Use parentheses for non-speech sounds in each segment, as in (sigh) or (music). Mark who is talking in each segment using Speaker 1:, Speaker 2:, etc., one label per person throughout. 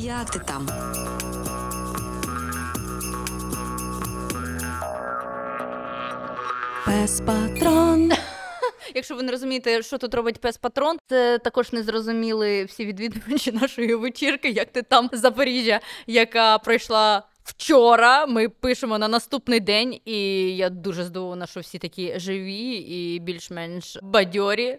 Speaker 1: Як ти там?
Speaker 2: Пес патрон. (laughs)
Speaker 3: Якщо ви не розумієте, що тут робить пес патрон, це також не зрозуміли всі відвідувачі нашої вечірки, як ти там Запоріжжя, яка пройшла. Вчора ми пишемо на наступний день, і я дуже здивована, що всі такі живі і більш-менш бадьорі.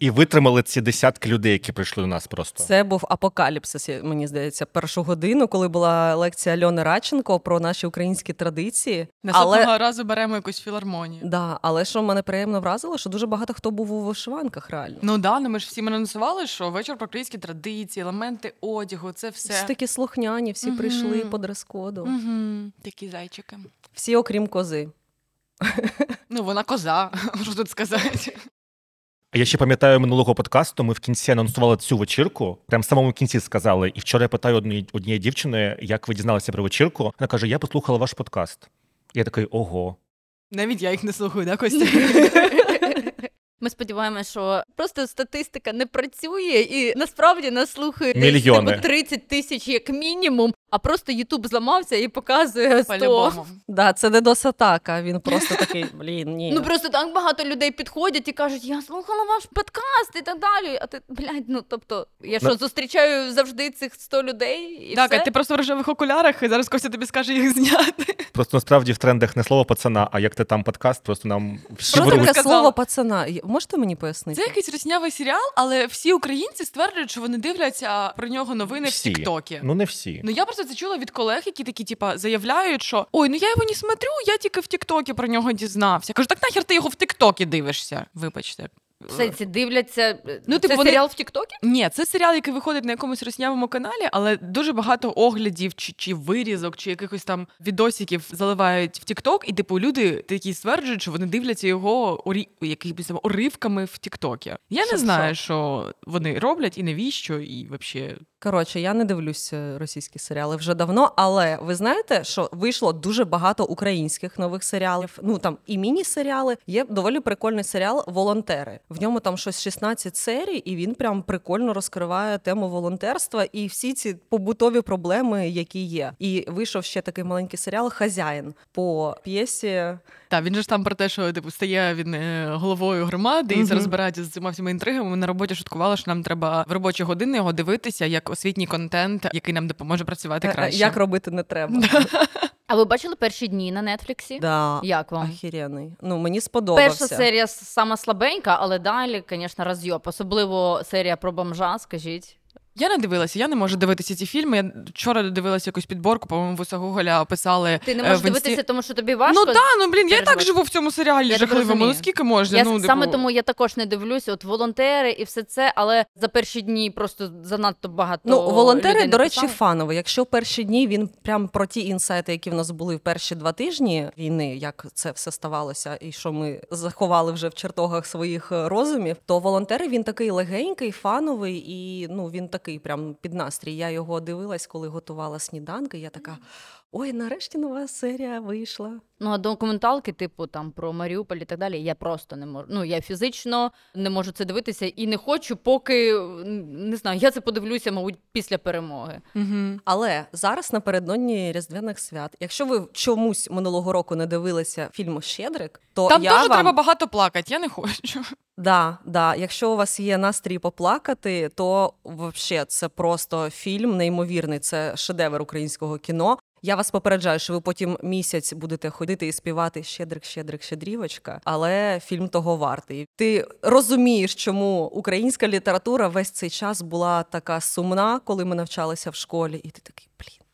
Speaker 4: І витримали ці десятки людей, які прийшли до нас просто.
Speaker 2: Це був апокаліпсис, мені здається, першу годину, коли була лекція Альони Радченко про наші українські традиції.
Speaker 5: Наступного
Speaker 2: Але
Speaker 5: разу беремо якусь філармонію.
Speaker 2: да, але що мене приємно вразило, що дуже багато хто був у вишиванках реально.
Speaker 5: Ну да, ну ми ж всі анонсували, що вечір про українські традиції, елементи одягу, це все.
Speaker 2: Всі такі слухняні, всі
Speaker 5: Мгм.
Speaker 2: прийшли по дрес-коду.
Speaker 5: Угу. Такі зайчики.
Speaker 2: Всі, окрім кози.
Speaker 5: Ну, вона коза, (laughs) що тут сказати.
Speaker 4: Я ще пам'ятаю минулого подкасту. Ми в кінці анонсували цю вечірку. Прям в самому кінці сказали. І вчора я питаю однієї, однієї дівчини, як ви дізналися про вечірку. Вона каже: Я послухала ваш подкаст. Я такий ого.
Speaker 5: Навіть я їх не слухаю, да, Костя? (laughs)
Speaker 3: Ми сподіваємося, що просто статистика не працює, і насправді нас слухають
Speaker 4: Мільйони.
Speaker 3: типу, 30 тисяч як мінімум, а просто Ютуб зламався і показує 100.
Speaker 5: По-любому.
Speaker 2: Да, це не досатака. Він просто такий, (laughs) блін, ні.
Speaker 3: Ну просто так багато людей підходять і кажуть, я слухала ваш подкаст і так далі. А ти, блядь, ну тобто, я що зустрічаю завжди цих 100 людей і
Speaker 5: Так,
Speaker 3: все?
Speaker 5: а ти просто в рожевих окулярах, і зараз Костя тобі скаже їх зняти.
Speaker 4: Просто насправді в трендах не слово пацана, а як ти там подкаст, просто нам всі беруть.
Speaker 2: таке слово пацана? Можете мені пояснити?
Speaker 5: Це якийсь руснявий серіал, але всі українці стверджують, що вони дивляться про нього новини
Speaker 4: Всі.
Speaker 5: в Тіктокі.
Speaker 4: Ну не всі.
Speaker 5: Ну я просто це чула від колег, які такі, типа, заявляють, що ой, ну я його не смотрю, я тільки в Тіктокі про нього дізнався. Кажу, так нахер ти його в Тіктокі дивишся? Вибачте.
Speaker 3: В сенсі дивляться.
Speaker 5: Ну,
Speaker 3: Ну,
Speaker 5: типу,
Speaker 3: це
Speaker 5: вони-
Speaker 3: серіал в Тіктокі?
Speaker 5: Ні, це серіал, який виходить на якомусь руснявому каналі, але дуже багато оглядів чи, чи вирізок, чи якихось там відосиків заливають в Тікток, і типу люди такі стверджують, що вони дивляться його урі... якимись там уривками в Тіктокі. Я
Speaker 3: Що-
Speaker 5: не знаю, що вони роблять і навіщо, і взагалі.
Speaker 2: Коротше, я не дивлюся російські серіали вже давно, але ви знаєте, що вийшло дуже багато українських нових серіалів. Ну там і міні-серіали. Є доволі прикольний серіал Волонтери. В ньому там щось 16 серій, і він прям прикольно розкриває тему волонтерства і всі ці побутові проблеми, які є. І вийшов ще такий маленький серіал Хазяїн по п'єсі.
Speaker 5: Так, він же ж там про те, що типу стає він е, головою громади і розбирається з цими всіма інтригами. Ми на роботі шуткували, що нам треба в робочі години його дивитися як освітній контент, який нам допоможе працювати
Speaker 2: Е, е,
Speaker 5: краще.
Speaker 2: Як робити не треба.
Speaker 3: А ви бачили перші дні на Нетфліксі?
Speaker 2: Да.
Speaker 3: Як вам?
Speaker 2: Охеренний. Ну мені сподобався.
Speaker 3: Перша серія сама слабенька, але далі, звісно, розйоб. Особливо серія про бомжа, скажіть.
Speaker 5: Я не дивилася, я не можу дивитися ці фільми. Я вчора дивилася якусь підборку, по-моєму, Вуса Гоголя описали.
Speaker 3: Ти не
Speaker 5: е,
Speaker 3: можеш
Speaker 5: в інсті-
Speaker 3: дивитися, тому що тобі важко.
Speaker 5: Ну да, ну блін, я і так живу в цьому серіалі
Speaker 3: Я
Speaker 5: жахливому. Ну скільки можна?
Speaker 3: Я
Speaker 5: ну,
Speaker 3: саме
Speaker 5: типу...
Speaker 3: тому я також не дивлюся. От волонтери і все це, але за перші дні просто занадто багато.
Speaker 2: Ну, волонтери,
Speaker 3: людей
Speaker 2: до речі, фаново. Якщо перші дні він прям про ті інсайти, які в нас були в перші два тижні війни, як це все ставалося, і що ми заховали вже в чертогах своїх е, розумів, то волонтери він такий легенький, фановий, і ну він такий прям під настрій. Я його дивилась, коли готувала сніданки. Я така. Ой, нарешті нова серія вийшла.
Speaker 3: Ну, а документалки, типу там про Маріуполь і так далі, я просто не можу. Ну, я фізично не можу це дивитися і не хочу, поки не знаю, я це подивлюся, мабуть, після перемоги.
Speaker 5: Угу.
Speaker 2: Але зараз напередодні різдвяних свят, якщо ви чомусь минулого року не дивилися фільму Щедрик, то
Speaker 5: Там
Speaker 2: я
Speaker 5: теж
Speaker 2: вам...
Speaker 5: треба багато плакати, я не хочу.
Speaker 2: Да, да. Якщо у вас є настрій поплакати, то взагалі це просто фільм неймовірний. Це шедевр українського кіно. Я вас попереджаю, що ви потім місяць будете ходити і співати Щедрик, Щедрик, Щедрівочка, але фільм того вартий. Ти розумієш, чому українська література весь цей час була така сумна, коли ми навчалися в школі, і ти такий блін.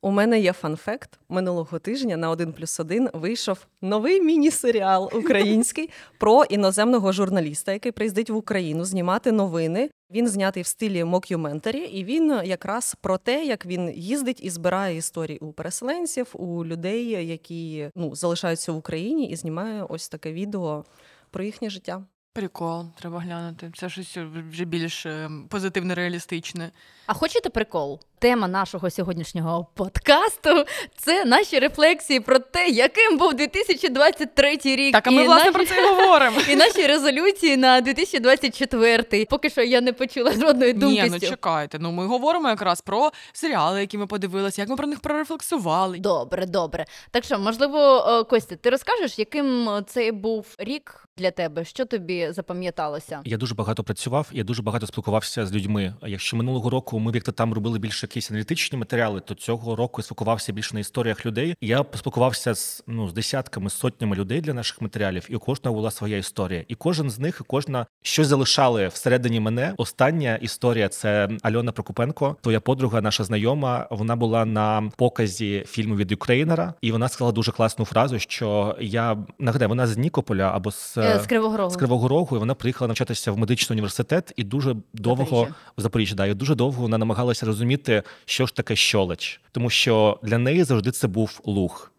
Speaker 2: У мене є фан-факт. Минулого тижня на 1 плюс 1 вийшов новий міні-серіал (laughs) український про іноземного журналіста, який приїздить в Україну знімати новини. Він знятий в стилі мокюментарі, і він якраз про те, як він їздить і збирає історії у переселенців, у людей, які ну залишаються в Україні, і знімає ось таке відео про їхнє життя.
Speaker 5: Прикол, треба глянути. Це щось вже більш е, позитивно реалістичне.
Speaker 3: А хочете прикол? Тема нашого сьогоднішнього подкасту це наші рефлексії про те, яким був 2023 рік.
Speaker 5: Так, а ми
Speaker 3: і
Speaker 5: власне
Speaker 3: наші...
Speaker 5: про це і говоримо. (laughs)
Speaker 3: І наші резолюції на 2024. Поки що я не почула жодної думки.
Speaker 5: Ні, ну чекайте. Ну ми говоримо якраз про серіали, які ми подивилися, як ми про них прорефлексували.
Speaker 3: Добре, добре. Так що, можливо, е, Костя, ти розкажеш, яким це був рік для тебе? Що тобі запам'яталося?
Speaker 4: Я дуже багато працював, я дуже багато спілкувався з людьми. Якщо минулого року ми як-то там робили більше якісь аналітичні матеріали, то цього року я спілкувався більше на історіях людей. Я поспілкувався з ну з десятками, сотнями людей для наших матеріалів, і у кожного була своя історія. І кожен з них, і кожна щось залишали всередині мене. Остання історія це Альона Прокопенко, твоя подруга, наша знайома. Вона була на показі фільму від Юкрейнера, і вона сказала дуже класну фразу, що я нагадаю, вона з Нікополя або з,
Speaker 3: Е, З Кривого Рогу.
Speaker 4: з Кривого Рогу, і вона приїхала навчатися в медичний університет і дуже довго
Speaker 3: Запоріжжя.
Speaker 4: в Запоріжжі, да, і дуже довго вона намагалася розуміти, що ж таке щолеч, тому що для неї завжди це був луг.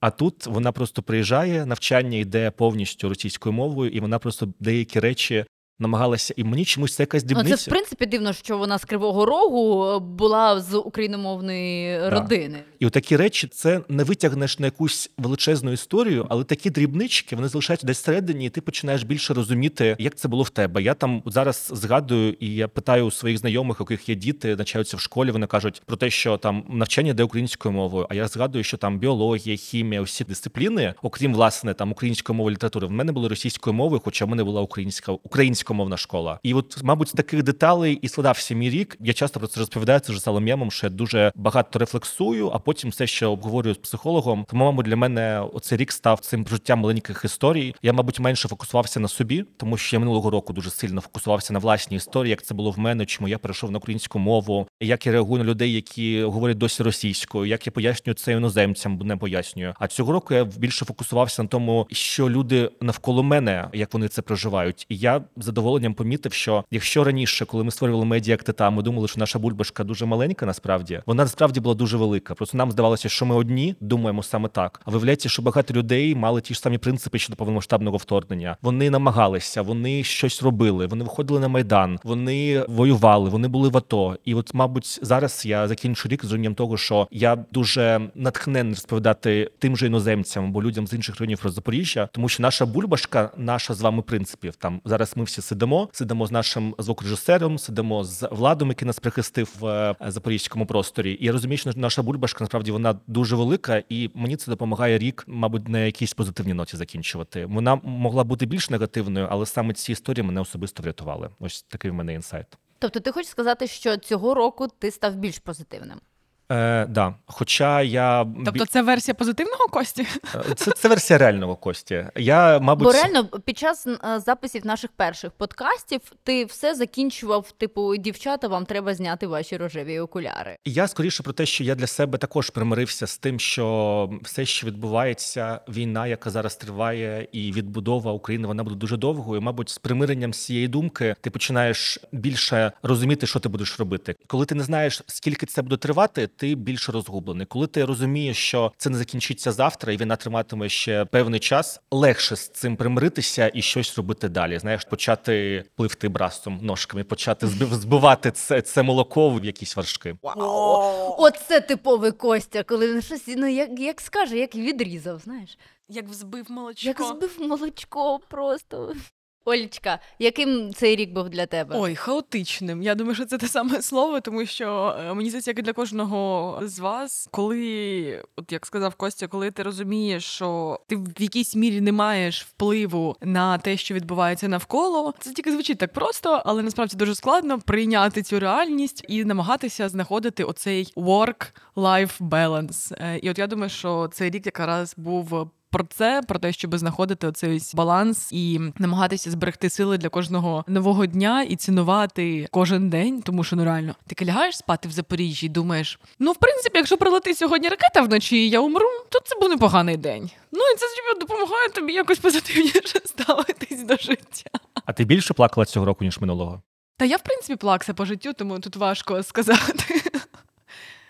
Speaker 4: А тут вона просто приїжджає, навчання йде повністю російською мовою, і вона просто деякі речі намагалася. І мені чомусь це якась
Speaker 3: Ну,
Speaker 4: дрібниця.
Speaker 3: це в принципі дивно, що вона з Кривого Рогу е, була з україномовної родини.
Speaker 4: І такі речі це не витягнеш на якусь величезну історію, але такі дрібнички вони залишаються десь всередині, і ти починаєш більше розуміти, як це було в тебе. Я там зараз згадую, і я питаю у своїх знайомих, у яких є діти, навчаються в школі. Вони кажуть про те, що там навчання йде українською мовою. А я згадую, що там біологія, хімія, усі дисципліни, окрім власне там української мови літератури, в мене були російською мовою, хоча в мене була українська українська українськомовна школа. І от, мабуть, з таких деталей і складався мій рік. Я часто про це розповідаю. Це вже стало мемом, що я дуже багато рефлексую, а потім все ще обговорюю з психологом. Тому, мабуть, для мене оцей рік став цим життям маленьких історій. Я, мабуть, менше фокусувався на собі, тому що я минулого року дуже сильно фокусувався на власній історії, як це було в мене, чому я перейшов на українську мову, як я реагую на людей, які говорять досі російською, як я пояснюю це іноземцям, бо не пояснюю. А цього року я більше фокусувався на тому, що люди навколо мене, як вони це проживають. І я з задоволенням помітив, що якщо раніше, коли ми створювали медіа Тита, ми думали, що наша бульбашка дуже маленька, насправді вона насправді була дуже велика. Просто нам здавалося, що ми одні думаємо саме так. А виявляється, що багато людей мали ті ж самі принципи щодо повномасштабного вторгнення. Вони намагалися, вони щось робили, вони виходили на майдан, вони воювали, вони були в АТО. І от, мабуть, зараз я закінчу рік з розумінням того, що я дуже натхнений розповідати тим же іноземцям або людям з інших районів про Запоріжжя, тому що наша бульбашка, наша з вами принципів. Там зараз ми всі сидимо, сидимо з нашим звукорежисером, сидимо з владом, який нас прихистив в е, запорізькому просторі. І я розумію, що наша бульбашка насправді вона дуже велика, і мені це допомагає рік, мабуть, на якійсь позитивній ноті закінчувати. Вона могла бути більш негативною, але саме ці історії мене особисто врятували. Ось такий в мене інсайт.
Speaker 3: Тобто, ти хочеш сказати, що цього року ти став більш позитивним?
Speaker 4: Е, да. Хоча я
Speaker 5: Тобто це версія позитивного Кості?
Speaker 4: Е, це, це версія реального Кості. Я, мабуть,
Speaker 3: Бо реально під час е, записів наших перших подкастів ти все закінчував, типу, дівчата, вам треба зняти ваші рожеві окуляри.
Speaker 4: Я скоріше про те, що я для себе також примирився з тим, що все, що відбувається, війна, яка зараз триває, і відбудова України, вона буде дуже довгою. Мабуть, з примиренням з цієї думки ти починаєш більше розуміти, що ти будеш робити. Коли ти не знаєш, скільки це буде тривати, ти більше розгублений. Коли ти розумієш, що це не закінчиться завтра, і війна триматиме ще певний час, легше з цим примиритися і щось робити далі. Знаєш, почати пливти брасом ножками, почати (laughs) збивати це, це молоко в якісь вершки.
Speaker 3: Оце типовий Костя, коли він щось ну як, як скаже, як відрізав, знаєш,
Speaker 5: Як взбив молочко.
Speaker 3: як збив молочко просто. Олічка, яким цей рік був для тебе?
Speaker 5: Ой, хаотичним. Я думаю, що це те саме (laughs) слово, тому що е, мені здається, як і для кожного з вас, коли, от як сказав Костя, коли ти розумієш, що ти в якійсь мірі не маєш впливу на те, що відбувається навколо, це тільки звучить так просто, але насправді дуже складно прийняти цю реальність і намагатися знаходити оцей work-life balance. Е, І от я думаю, що цей рік якраз був. Про це, про те, щоб знаходити оцей баланс і намагатися зберегти сили для кожного нового дня і цінувати кожен день, тому що ну реально ти лягаєш спати в Запоріжжі і думаєш, ну в принципі, якщо прилетить сьогодні ракета вночі, і я умру, то це був непоганий день. Ну і це типу, допомагає тобі якось позитивніше (laughs) ставитись до життя.
Speaker 4: А ти більше плакала цього року, ніж минулого?
Speaker 5: Та я в принципі плакса по життю, тому тут важко сказати.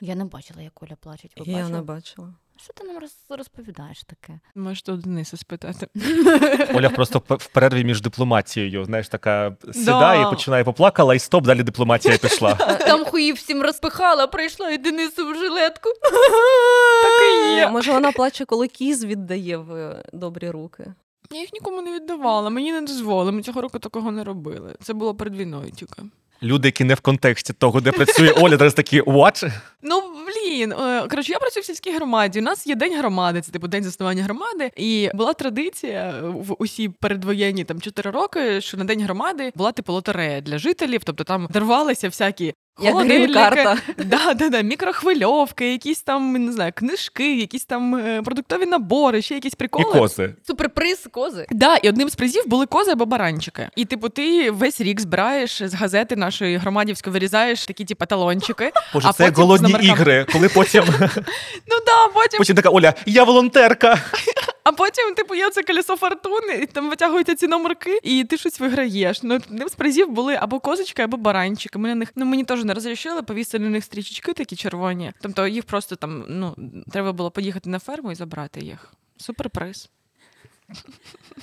Speaker 3: Я не бачила, як Оля плачеть. Ви
Speaker 2: Я
Speaker 3: бачили?
Speaker 2: не бачила.
Speaker 3: Що ти нам роз- розповідаєш таке?
Speaker 5: Можете у Дениса спитати. (laughs)
Speaker 4: Оля просто п- в перерві між дипломатією, знаєш, така сідає,
Speaker 5: Да.
Speaker 4: починає поплакала, і стоп, далі дипломатія пішла. (laughs)
Speaker 3: Там хуїв всім розпихала, прийшла і Денису в жилетку. (laughs)
Speaker 5: Так і є.
Speaker 2: Може, вона плаче, коли кіз віддає в е, добрі руки.
Speaker 5: Я їх нікому не віддавала, мені не дозволили. Ми цього року такого не робили. Це було перед війною тільки.
Speaker 4: Люди, які не в контексті того, де працює Оля, зараз такі what?
Speaker 5: Ну блін, е, коротше, я працюю в сільській громаді. У нас є день громади, це типу день заснування громади. І була традиція в усі передвоєнні там 4 роки, що на день громади була типу лотерея для жителів, тобто там дарувалися всякі.
Speaker 2: Як грін-карта. (laughs)
Speaker 5: Да, да, да, мікрохвильовки, якісь там не знаю, книжки, якісь там е, продуктові набори, ще якісь
Speaker 4: І
Speaker 5: приколи.
Speaker 4: кози.
Speaker 3: Суперприз, кози.
Speaker 5: Да, і одним з призів були кози або баранчики. І типу, ти весь рік збираєш з газети нашої громадівської, вирізаєш такі, типу, талончики. (laughs)
Speaker 4: Боже,
Speaker 5: А
Speaker 4: це
Speaker 5: потім
Speaker 4: голодні ігри, коли потім, (laughs)
Speaker 5: Ну да, потім,
Speaker 4: потім така Оля, я волонтерка.
Speaker 5: А потім, типу, є це колесо фортуни, і там витягуються ці номерки, і ти щось виграєш. Ну, ним з призів були або козочки, або баранчики. Ми на них, ну мені теж не розрішили, повісили на них стрічечки такі червоні. Тобто їх просто там, ну, треба було поїхати на ферму і забрати їх. Суперприз.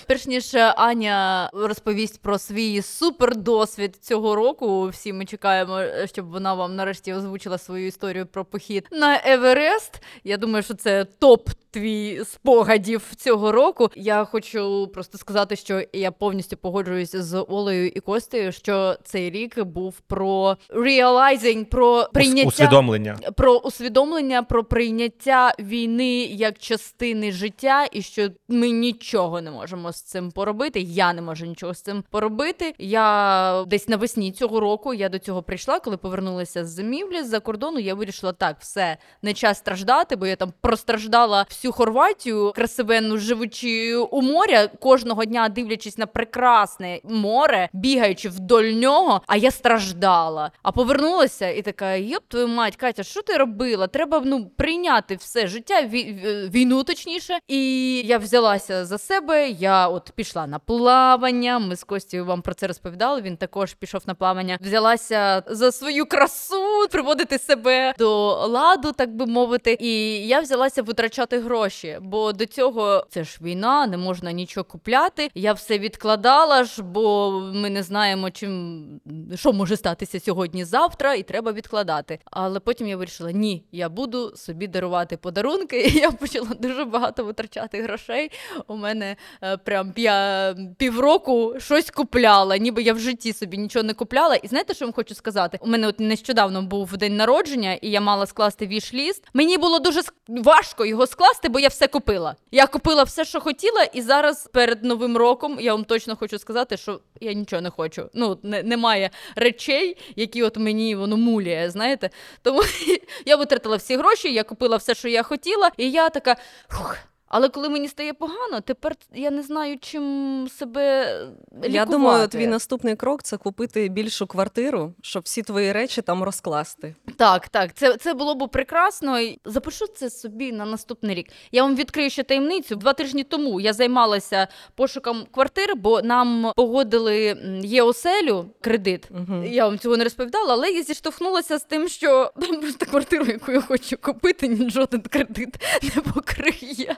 Speaker 3: Перш ніж Аня розповість про свій супердосвід цього року, всі ми чекаємо, щоб вона вам нарешті озвучила свою історію про похід на Еверест. Я думаю, що це топ твій спогадів цього року. Я хочу просто сказати, що я повністю погоджуюсь з Олею і Костею, що цей рік був про realizing, про прийняття
Speaker 4: Усвідомлення.
Speaker 3: про усвідомлення, про прийняття війни як частини життя, і що ми нічого не можемо з цим поробити. Я не можу нічого з цим поробити. Я десь навесні цього року я до цього прийшла, коли повернулася з зимівлі з-за кордону. Я вирішила так, все не час страждати, бо я там простраждала всю Хорватію, красивенну живучи у моря кожного дня, дивлячись на прекрасне море, бігаючи вдоль нього. А я страждала. А повернулася і така: йоп, твою мать, Катя, що ти робила? Треба ну прийняти все життя, ві- ві- війну точніше. І я взялася за себе. Я от пішла на плавання. Ми з Костю вам про це розповідали. Він також пішов на плавання. Взялася за свою красу, приводити себе до ладу, так би мовити. І я взялася витрачати гроші. Бо до цього це ж війна, не можна нічого купляти. Я все відкладала ж, бо ми не знаємо, чим що може статися сьогодні-завтра, і треба відкладати. Але потім я вирішила: ні, я буду собі дарувати подарунки. І (laughs) я почала дуже багато витрачати грошей. У мене е, прям я півроку щось купляла, ніби я в житті собі нічого не купляла. І знаєте, що вам хочу сказати? У мене от нещодавно був день народження, і я мала скласти віш-ліст. Мені було дуже важко його скласти, бо я все купила. Я купила все, що хотіла, і зараз перед новим роком я вам точно хочу сказати, що я нічого не хочу. Ну не, немає речей, які от мені воно муляє, знаєте. Тому (laughs) я витратила всі гроші, я купила все, що я хотіла, і я така. Фух. Але коли мені стає погано, тепер я не знаю, чим себе лікувати.
Speaker 2: Я думаю, твій наступний крок це купити більшу квартиру, щоб всі твої речі там розкласти.
Speaker 3: Так, так, це, це було б прекрасно. Запишу це собі на наступний рік. Я вам відкрию ще таємницю. Два тижні тому я займалася пошуком квартир, бо нам погодили м, ЄОСЕЛю кредит.
Speaker 2: Угу.
Speaker 3: Я вам цього не розповідала, але я зіштовхнулася з тим, що там (laughs) просто квартиру, яку я хочу купити, ні жоден кредит не покриє.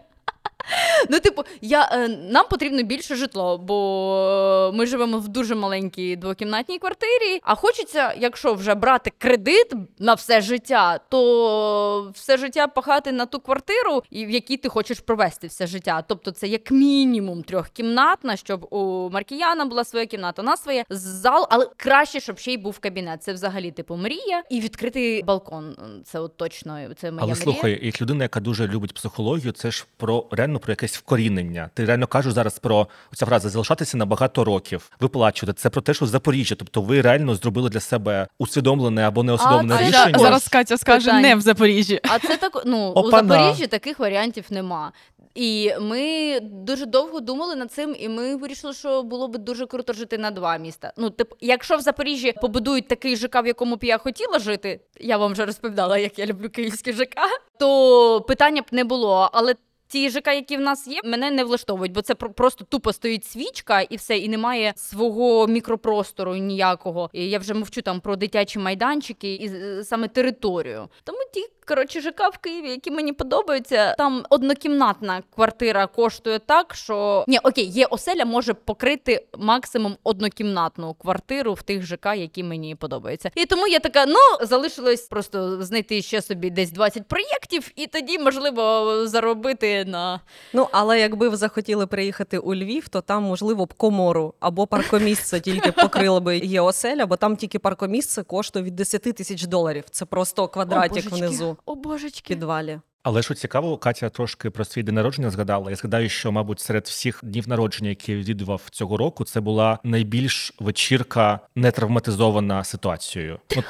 Speaker 3: (laughs) Ну, типу, я, е, нам потрібно більше житло, бо ми живемо в дуже маленькій двокімнатній квартирі. А хочеться, якщо вже брати кредит на все життя, то все життя пахати на ту квартиру, в якій ти хочеш провести все життя. Тобто, це як мінімум трьохкімнатна, щоб у Маркіяна була своя кімната, у нас своє зал, але краще, щоб ще й був кабінет. Це взагалі типу мрія. І відкритий балкон. Це от точно це моя
Speaker 4: Але
Speaker 3: мрія.
Speaker 4: слухай, як людина, яка дуже любить психологію, це ж про реально про якесь вкорінення. Ти реально кажеш зараз про ця фраза залишатися на багато років, виплачувати. Це про те, що Запоріжжя. Тобто ви реально зробили для себе усвідомлене або неусвідомлене
Speaker 3: А
Speaker 4: рішення.
Speaker 5: Зараз Катя скаже
Speaker 3: питання.
Speaker 5: не в Запоріжжі.
Speaker 3: А це так, ну у
Speaker 4: Опана.
Speaker 3: Запоріжжі таких варіантів нема. І ми дуже довго думали над цим, і ми вирішили, що було б дуже круто жити на два міста. Ну, тип, якщо в Запоріжжі побудують такий ЖК, в якому б я хотіла жити, я вам вже розповідала, як я люблю київський ЖК, то питання б не було. Але ті ЖК, які в нас є, мене не влаштовують, бо це про- просто тупо стоїть свічка і все, і немає свого мікропростору ніякого. І я вже мовчу там про дитячі майданчики і е, саме територію. Тому ті коротше ЖК в Києві, які мені подобаються. Там однокімнатна квартира коштує так, що ні, окей, є оселя, може покрити максимум однокімнатну квартиру в тих ЖК, які мені подобаються. І тому я така: ну залишилось просто знайти ще собі десь 20 проєктів, і тоді можливо заробити на
Speaker 2: Ну, але якби ви захотіли приїхати у Львів, то там, можливо, б комору або паркомісце тільки покрило би є оселя, бо там тільки паркомісце коштує від 10 тисяч доларів. Це просто квадратик
Speaker 3: О, божечки.
Speaker 2: Внизу
Speaker 3: О, божечки.
Speaker 2: підвалі.
Speaker 4: Але що цікаво, Катя трошки про свій день народження згадала. Я згадаю, що, мабуть, серед всіх днів народження, які я відвідував цього року, це була найбільш вечірка не травматизована ситуацією. От,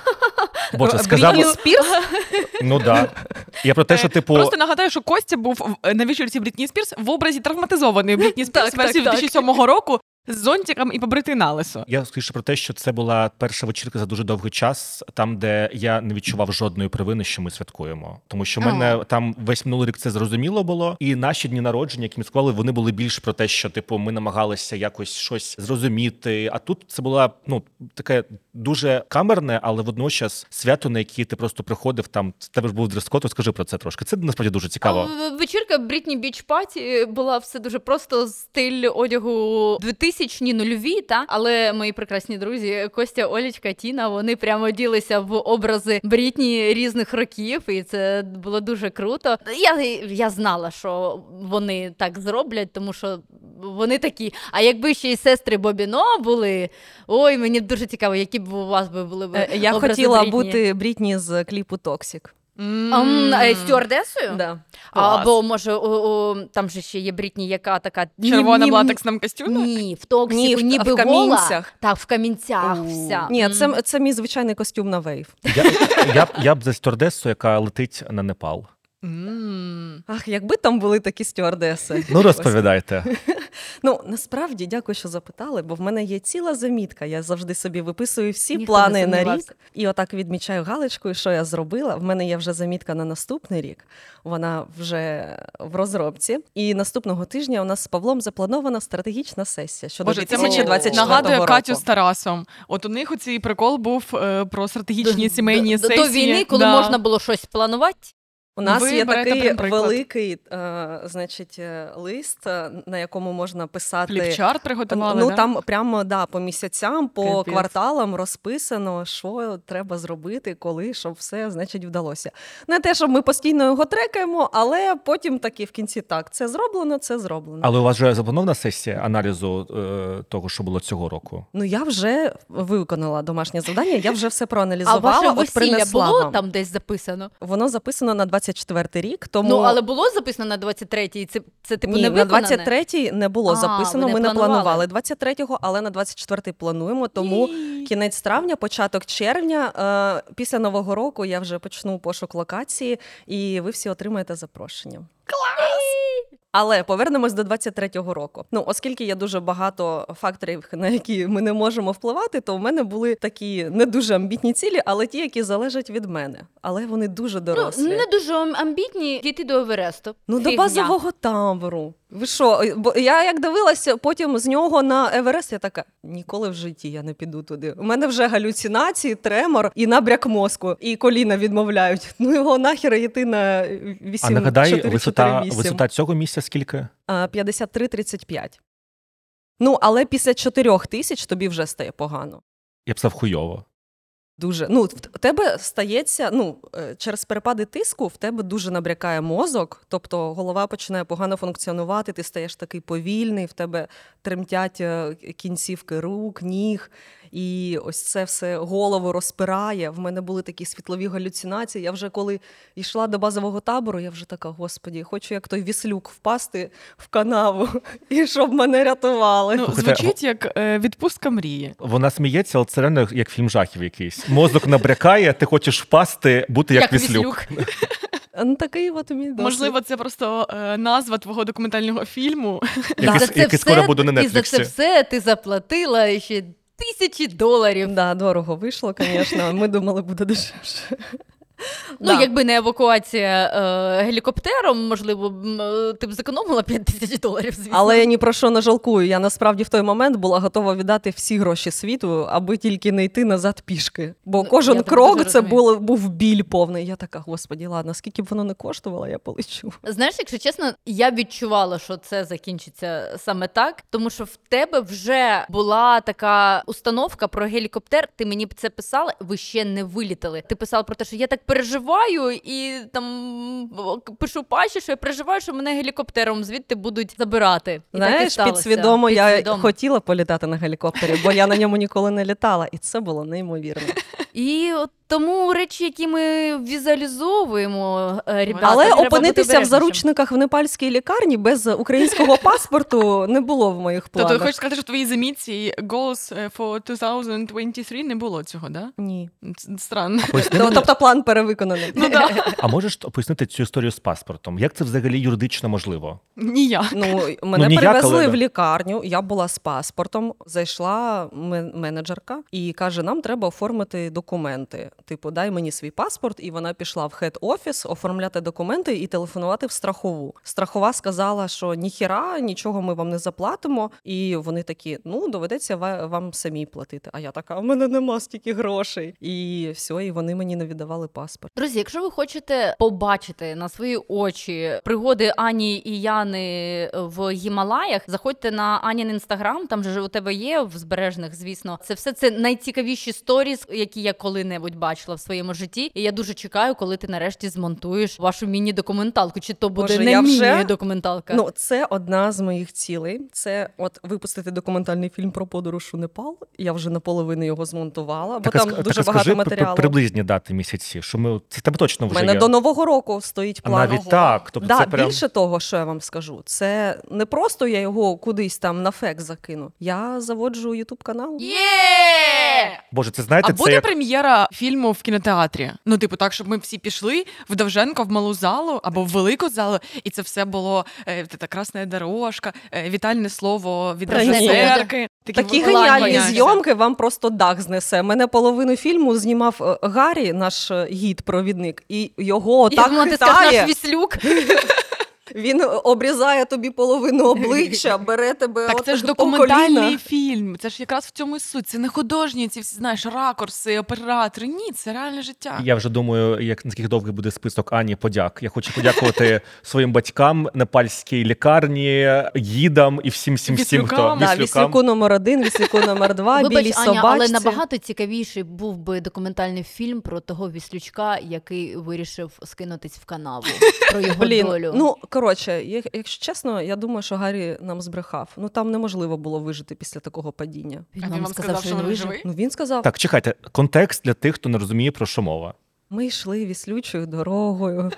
Speaker 4: (laughs) Боже, сказав,
Speaker 2: Брітні Спірс? (laughs)
Speaker 4: ну да. Я про те, що
Speaker 5: Е,
Speaker 4: типу.
Speaker 5: Просто нагадаю, що Костя був на вечірці Брітні Спірс в образі травматизованої Брітні (laughs) Спірс версії
Speaker 3: так, так.
Speaker 5: 2007 року з зонтиком і побритий на лисо.
Speaker 4: Я скоріше про те, що це була перша вечірка за дуже довгий час, там, де я не відчував жодної провини, що ми святкуємо. Тому що в мене там весь минулий рік це зрозуміло було, і наші дні народження, які ми склали, вони були більш про те, що типу ми намагалися якось щось зрозуміти. А тут це була ну таке дуже камерне, але водночас свято, на яке ти просто приходив. Там в тебе ж був дрес-код, Розкажи про це трошки. Це насправді дуже цікаво.
Speaker 3: А, Вечірка Брітні Біч Паті була все дуже просто стиль одягу 2000-ні нульові, та але мої прекрасні друзі Костя, Олічка, Тіна, вони прямо ділися в образи Брітні різних років, і це було дуже круто. Я, я знала, що вони так зроблять, тому що вони такі. А якби ще й сестри Бобіно були, ой, мені дуже цікаво, які б у вас би були б
Speaker 2: Е, Я
Speaker 3: образи
Speaker 2: хотіла
Speaker 3: Брітні.
Speaker 2: бути Брітні з кліпу Токсік.
Speaker 3: Е, стюардесою?
Speaker 2: Да.
Speaker 3: Або може у, у, там же ще є Брітні, яка така
Speaker 5: Червона в латексному костюмі?
Speaker 3: Ні, в токсику,
Speaker 2: Ні, в-
Speaker 3: ніби
Speaker 2: в камінцях.
Speaker 3: гола. Так, в камінцях вся.
Speaker 2: Ні, це, це мій звичайний костюм на вейв.
Speaker 4: Я, я, б- я б за стюардесу, яка летить на Непал.
Speaker 2: Ах, якби там були такі стюардеси.
Speaker 4: Ну розповідайте.
Speaker 2: Ну насправді дякую, що запитали, бо в мене є ціла замітка. Я завжди собі виписую всі
Speaker 3: Ніхто
Speaker 2: плани на рік і отак відмічаю галочкою, що я зробила. В мене є вже замітка на наступний рік. Вона вже в розробці. І наступного тижня у нас з Павлом запланована стратегічна сесія щодо
Speaker 5: Боже, це мені
Speaker 2: 2024
Speaker 5: нагадує. Катю з Тарасом. От у них оцей прикол був е, про стратегічні
Speaker 3: До-
Speaker 5: сімейні
Speaker 3: до,
Speaker 5: сесії.
Speaker 3: До війни, коли
Speaker 5: Да.
Speaker 3: можна було щось планувати.
Speaker 2: У нас
Speaker 5: Ви
Speaker 2: є такий великий, е, значить, е, лист, е, на якому можна писати.
Speaker 5: Фліпчарт приготували,
Speaker 2: ну
Speaker 5: да?
Speaker 2: там прямо да, по місяцям, по
Speaker 5: Капець.
Speaker 2: кварталам розписано, що треба зробити, коли, щоб все значить вдалося. Не те, щоб ми постійно його трекаємо, але потім таки в кінці так, це зроблено, це зроблено.
Speaker 4: Але у вас вже запланована сесія аналізу е, того, що було цього року?
Speaker 2: Ну я вже виконала домашнє завдання, я вже все
Speaker 3: А
Speaker 2: проаналізувала.
Speaker 3: ваше
Speaker 2: от принесла
Speaker 3: було
Speaker 2: вам.
Speaker 3: там десь записано?
Speaker 2: Воно записано на 24 рік, тому
Speaker 3: Ну, але було записано на 23-й, це, це типу
Speaker 2: Ні,
Speaker 3: не
Speaker 2: на 23-й не було
Speaker 3: А,
Speaker 2: записано. Ми не
Speaker 3: планували.
Speaker 2: планували 23-го, але на 24-й плануємо. Тому
Speaker 3: Ій.
Speaker 2: кінець травня, початок червня. Е, після нового року я вже почну пошук локації, і ви всі отримаєте запрошення. Але повернемось до 23-го року. Ну, оскільки є дуже багато факторів, на які ми не можемо впливати, то в мене були такі не дуже амбітні цілі, але ті, які залежать від мене. Але вони дуже дорослі.
Speaker 3: Ну, не дуже ам- амбітні дійти до Евересту.
Speaker 2: Ну, до базового табору. Ви що? Бо я як дивилася потім з нього на Еверест, я така ніколи в житті я не піду туди. У мене вже галюцинації, тремор і набряк мозку, і коліна відмовляють. Ну його нахер йти на 8
Speaker 4: А нагадай,
Speaker 2: 4,
Speaker 4: висота,
Speaker 2: 4,
Speaker 4: висота цього місця скільки?
Speaker 2: А, 53-35. Ну, але після 4 тисяч тобі вже стає погано.
Speaker 4: Я б сказав хуйово.
Speaker 2: Дуже ну в в тебе стається ну е, через перепади тиску, в тебе дуже набрякає мозок, тобто голова починає погано функціонувати, ти стаєш такий повільний, в тебе тремтять е, кінцівки рук, ніг, і ось це все голову розпирає. В мене були такі світлові галюцинації. Я вже коли йшла до базового табору, я вже така, господі, хочу як той віслюк впасти в канаву, і щоб мене рятували.
Speaker 5: Ну, звучить як е, відпустка мрії.
Speaker 4: Вона сміється, але це реально як фільм жахів якийсь. Мозок набрякає, ти хочеш впасти, бути як,
Speaker 3: Як
Speaker 4: віслюк.
Speaker 2: Ну, такий от мій досвід.
Speaker 5: Можливо, це просто е, назва твого документального фільму.
Speaker 4: Який,
Speaker 3: за це
Speaker 4: який
Speaker 3: все,
Speaker 4: скоро буде на
Speaker 3: І за це все ти заплатила ще тисячі доларів.
Speaker 2: Да, дорого вийшло, звісно. Ми думали, буде дешевше.
Speaker 3: Ну,
Speaker 2: Да.
Speaker 3: якби не евакуація е, гелікоптером, можливо, е, ти б зекономила (laughs) 5 тисяч доларів, звісно.
Speaker 2: Але я ні про що не жалкую. Я насправді в той момент була готова віддати всі гроші світу, аби тільки не йти назад пішки. Бо
Speaker 3: Ну,
Speaker 2: кожен
Speaker 3: я
Speaker 2: крок це було, був біль повний. Я така, господі, ладно, скільки б воно не коштувало, я полечу.
Speaker 3: Знаєш, якщо чесно, я відчувала, що це закінчиться саме так, тому що в тебе вже була така установка про гелікоптер. Ти мені б це писала, ви ще не вилітали. Ти писала про те, що я так переживаю, і там пишу паші, що я переживаю, що мене гелікоптером звідти будуть забирати. І так і підсвідомо,
Speaker 2: підсвідомо я хотіла політати на гелікоптері, бо я на ньому ніколи не літала, і це було неймовірно.
Speaker 3: І от тому речі, які ми візуалізовуємо, е, ребята,
Speaker 2: Але опинитися в заручниках в непальській лікарні без українського паспорту не було в моїх планах.
Speaker 5: Тобто, хочеш сказати, що в твоїй замітці goals е, for 2023 не було цього, да?
Speaker 2: Ні.
Speaker 5: Странно.
Speaker 4: Поясни мені,
Speaker 2: Тобто план перевиконаний.
Speaker 5: Ну да.
Speaker 4: а можеш пояснити цю історію з паспортом? Як це взагалі юридично можливо?
Speaker 5: Ніяк.
Speaker 2: Ну, мене
Speaker 4: ніяк,
Speaker 2: перевезли
Speaker 4: але
Speaker 2: в лікарню. Я була з паспортом. Зайшла менеджерка і каже: нам треба оформити документи. Типу, дай мені свій паспорт, і вона пішла в хед-офіс оформляти документи і телефонувати в страхову. Страхова сказала, що ніхіра, нічого ми вам не заплатимо. І вони такі: ну доведеться ва- вам самі платити. А я така: у мене нема стільки грошей. І все, і вони мені не віддавали паспорт.
Speaker 3: Друзі, якщо ви хочете побачити на свої очі пригоди Ані і Яни в Гімалаях, заходьте на Анін інстаграм. Там же у тебе є в збережних, звісно. Це все це найцікавіші сторіс, які я коли-небудь бачила в своєму житті. І я дуже чекаю, коли ти нарешті змонтуєш вашу міні-документалку. Чи то буде
Speaker 2: Боже,
Speaker 3: не
Speaker 2: вже-
Speaker 3: міні-документалка?
Speaker 2: Ну, це одна з моїх цілей. Це от випустити документальний фільм про подорож у Непал. Я вже наполовину його змонтувала, бо
Speaker 4: Так,
Speaker 2: там
Speaker 4: ск-
Speaker 2: дуже
Speaker 4: так,
Speaker 2: багато
Speaker 4: скажи
Speaker 2: матеріалу.
Speaker 4: приблизні дати місяці, що ми це тебе точно
Speaker 2: У
Speaker 4: вже
Speaker 2: мене
Speaker 4: є.
Speaker 2: до нового року стоїть
Speaker 4: А
Speaker 2: план.
Speaker 4: навіть так. Тобто
Speaker 2: да,
Speaker 4: це прям...
Speaker 2: більше того, що я вам скажу, це не просто я його кудись там на фек закину. Я заводжу ютуб канал.
Speaker 3: Є!
Speaker 4: Боже, це знаєте,
Speaker 5: А
Speaker 4: це
Speaker 5: буде
Speaker 4: як...
Speaker 5: прем'єра фільму в кінотеатрі? Ну, типу, так, щоб ми всі пішли в Довженко в малу залу або в велику залу, і це все було е, та красна дорожка, е, вітальне слово від режисерки.
Speaker 2: Такі
Speaker 5: от
Speaker 2: геніальні зйомки вам просто дах знесе. Мене половину фільму знімав е, Гаррі, наш е, гід-провідник, і його
Speaker 3: Я
Speaker 2: так
Speaker 3: думала, ти скажеш
Speaker 2: хитає.
Speaker 3: наш віслюк. (laughs)
Speaker 2: Він обрізає тобі половину обличчя, (laughs) бере тебе
Speaker 5: Так
Speaker 2: от
Speaker 5: це ж документальний фільм. Це ж якраз в цьому і суть. Це не художні, ці всі знаєш, ракурси, оператори. Ні, це реальне життя.
Speaker 4: Я вже думаю, як наскільки довгий буде список Ані подяк. Я хочу подякувати (laughs) своїм батькам, непальській лікарні, гідам і всім всім всім, хто.
Speaker 2: Да, віслюку номер один, віслюку номер два,
Speaker 3: Вибач, Аня,
Speaker 2: собачці.
Speaker 3: але набагато цікавіший був би документальний фільм про того віслючка, який вирішив скинутись в канаву. Про його
Speaker 2: Блін,
Speaker 3: долю.
Speaker 2: ну коротше, якщо чесно, я думаю, що Гаррі нам збрехав. Ну там неможливо було вижити після такого падіння.
Speaker 3: він
Speaker 5: А
Speaker 3: нам
Speaker 5: він вам
Speaker 3: сказав, що він
Speaker 5: він
Speaker 3: вижив.
Speaker 5: живий?
Speaker 2: Ну він сказав:
Speaker 4: Так, чекайте, контекст для тих, хто не розуміє, про що мова.
Speaker 2: ми йшли віслючою дорогою,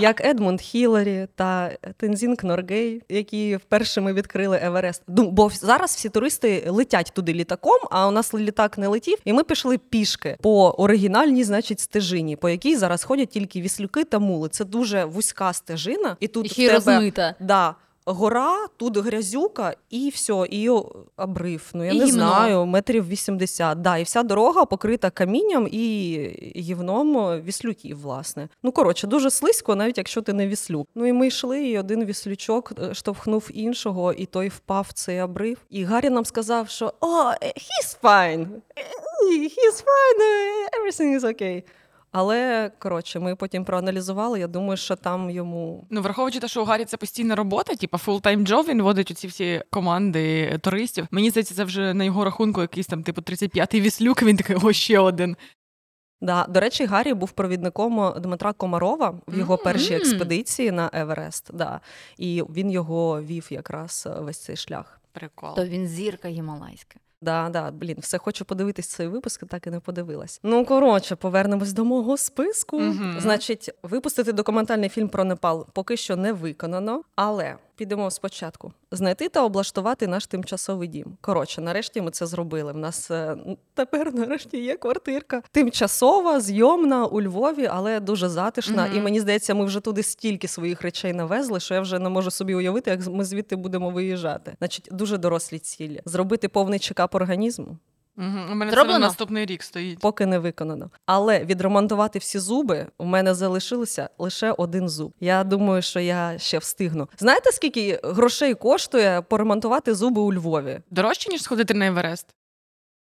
Speaker 2: як Едмунд Хіларі та Тензінг Норгей, які вперше відкрили Еверест. Бо зараз всі туристи летять туди літаком, а у нас літак не летів, і ми пішли пішки по оригінальній, значить, стежині, по якій зараз ходять тільки віслюки та мули. Це дуже вузька стежина, і тут
Speaker 3: І
Speaker 2: в тебе
Speaker 3: розмита.
Speaker 2: Да. Гора, тут грязюка, і все, і обрив. Ну я
Speaker 3: І
Speaker 2: не
Speaker 3: гівно.
Speaker 2: знаю, метрів 80. Да, і вся дорога покрита камінням і гівном віслюків, власне. Ну коротше, дуже слизько, навіть якщо ти не віслюк. Ну і ми йшли, і один віслючок е, штовхнув іншого, і той впав в цей обрив. І Гаррі нам сказав, що о, е, he's fine. Е, He's fine, everything is okay. Але коротше, ми потім проаналізували. Я думаю, що там йому
Speaker 5: Ну, враховуючи те, що у Гаррі це постійна робота, типа full-time job, він водить оці всі команди туристів. Мені здається, це вже на його рахунку якийсь там, типу, 35-й віслюк. Він такий, о, ще один.
Speaker 2: Да, до речі, Гаррі був провідником Дмитра Комарова в його першій експедиції на Еверест. Да. І він його вів якраз е, весь цей шлях.
Speaker 5: Прикол.
Speaker 3: То він зірка гімалайська.
Speaker 2: Да, да, блін, все хочу подивитись цей випуск, так і не подивилась. Ну коротше, повернемось до мого списку.
Speaker 5: Угу.
Speaker 2: Значить, випустити документальний фільм про Непал поки що не виконано, але підемо спочатку. Знайти та облаштувати наш тимчасовий дім. Коротше, нарешті ми це зробили. В нас е, тепер нарешті є квартирка. Тимчасова, зйомна у Львові, але дуже затишна.
Speaker 5: Мгм.
Speaker 2: І мені здається, ми вже туди стільки своїх речей навезли, що я вже не можу собі уявити, як ми звідти будемо виїжджати. Значить, дуже дорослі цілі. Зробити повний чекап організму.
Speaker 5: Угу. У мене це на наступний рік стоїть.
Speaker 2: Поки не виконано. Але відремонтувати всі зуби у мене залишилося лише один зуб. Я думаю, що я ще встигну. Знаєте, скільки грошей коштує поремонтувати зуби у Львові?
Speaker 5: Дорожче, ніж сходити на Еверест.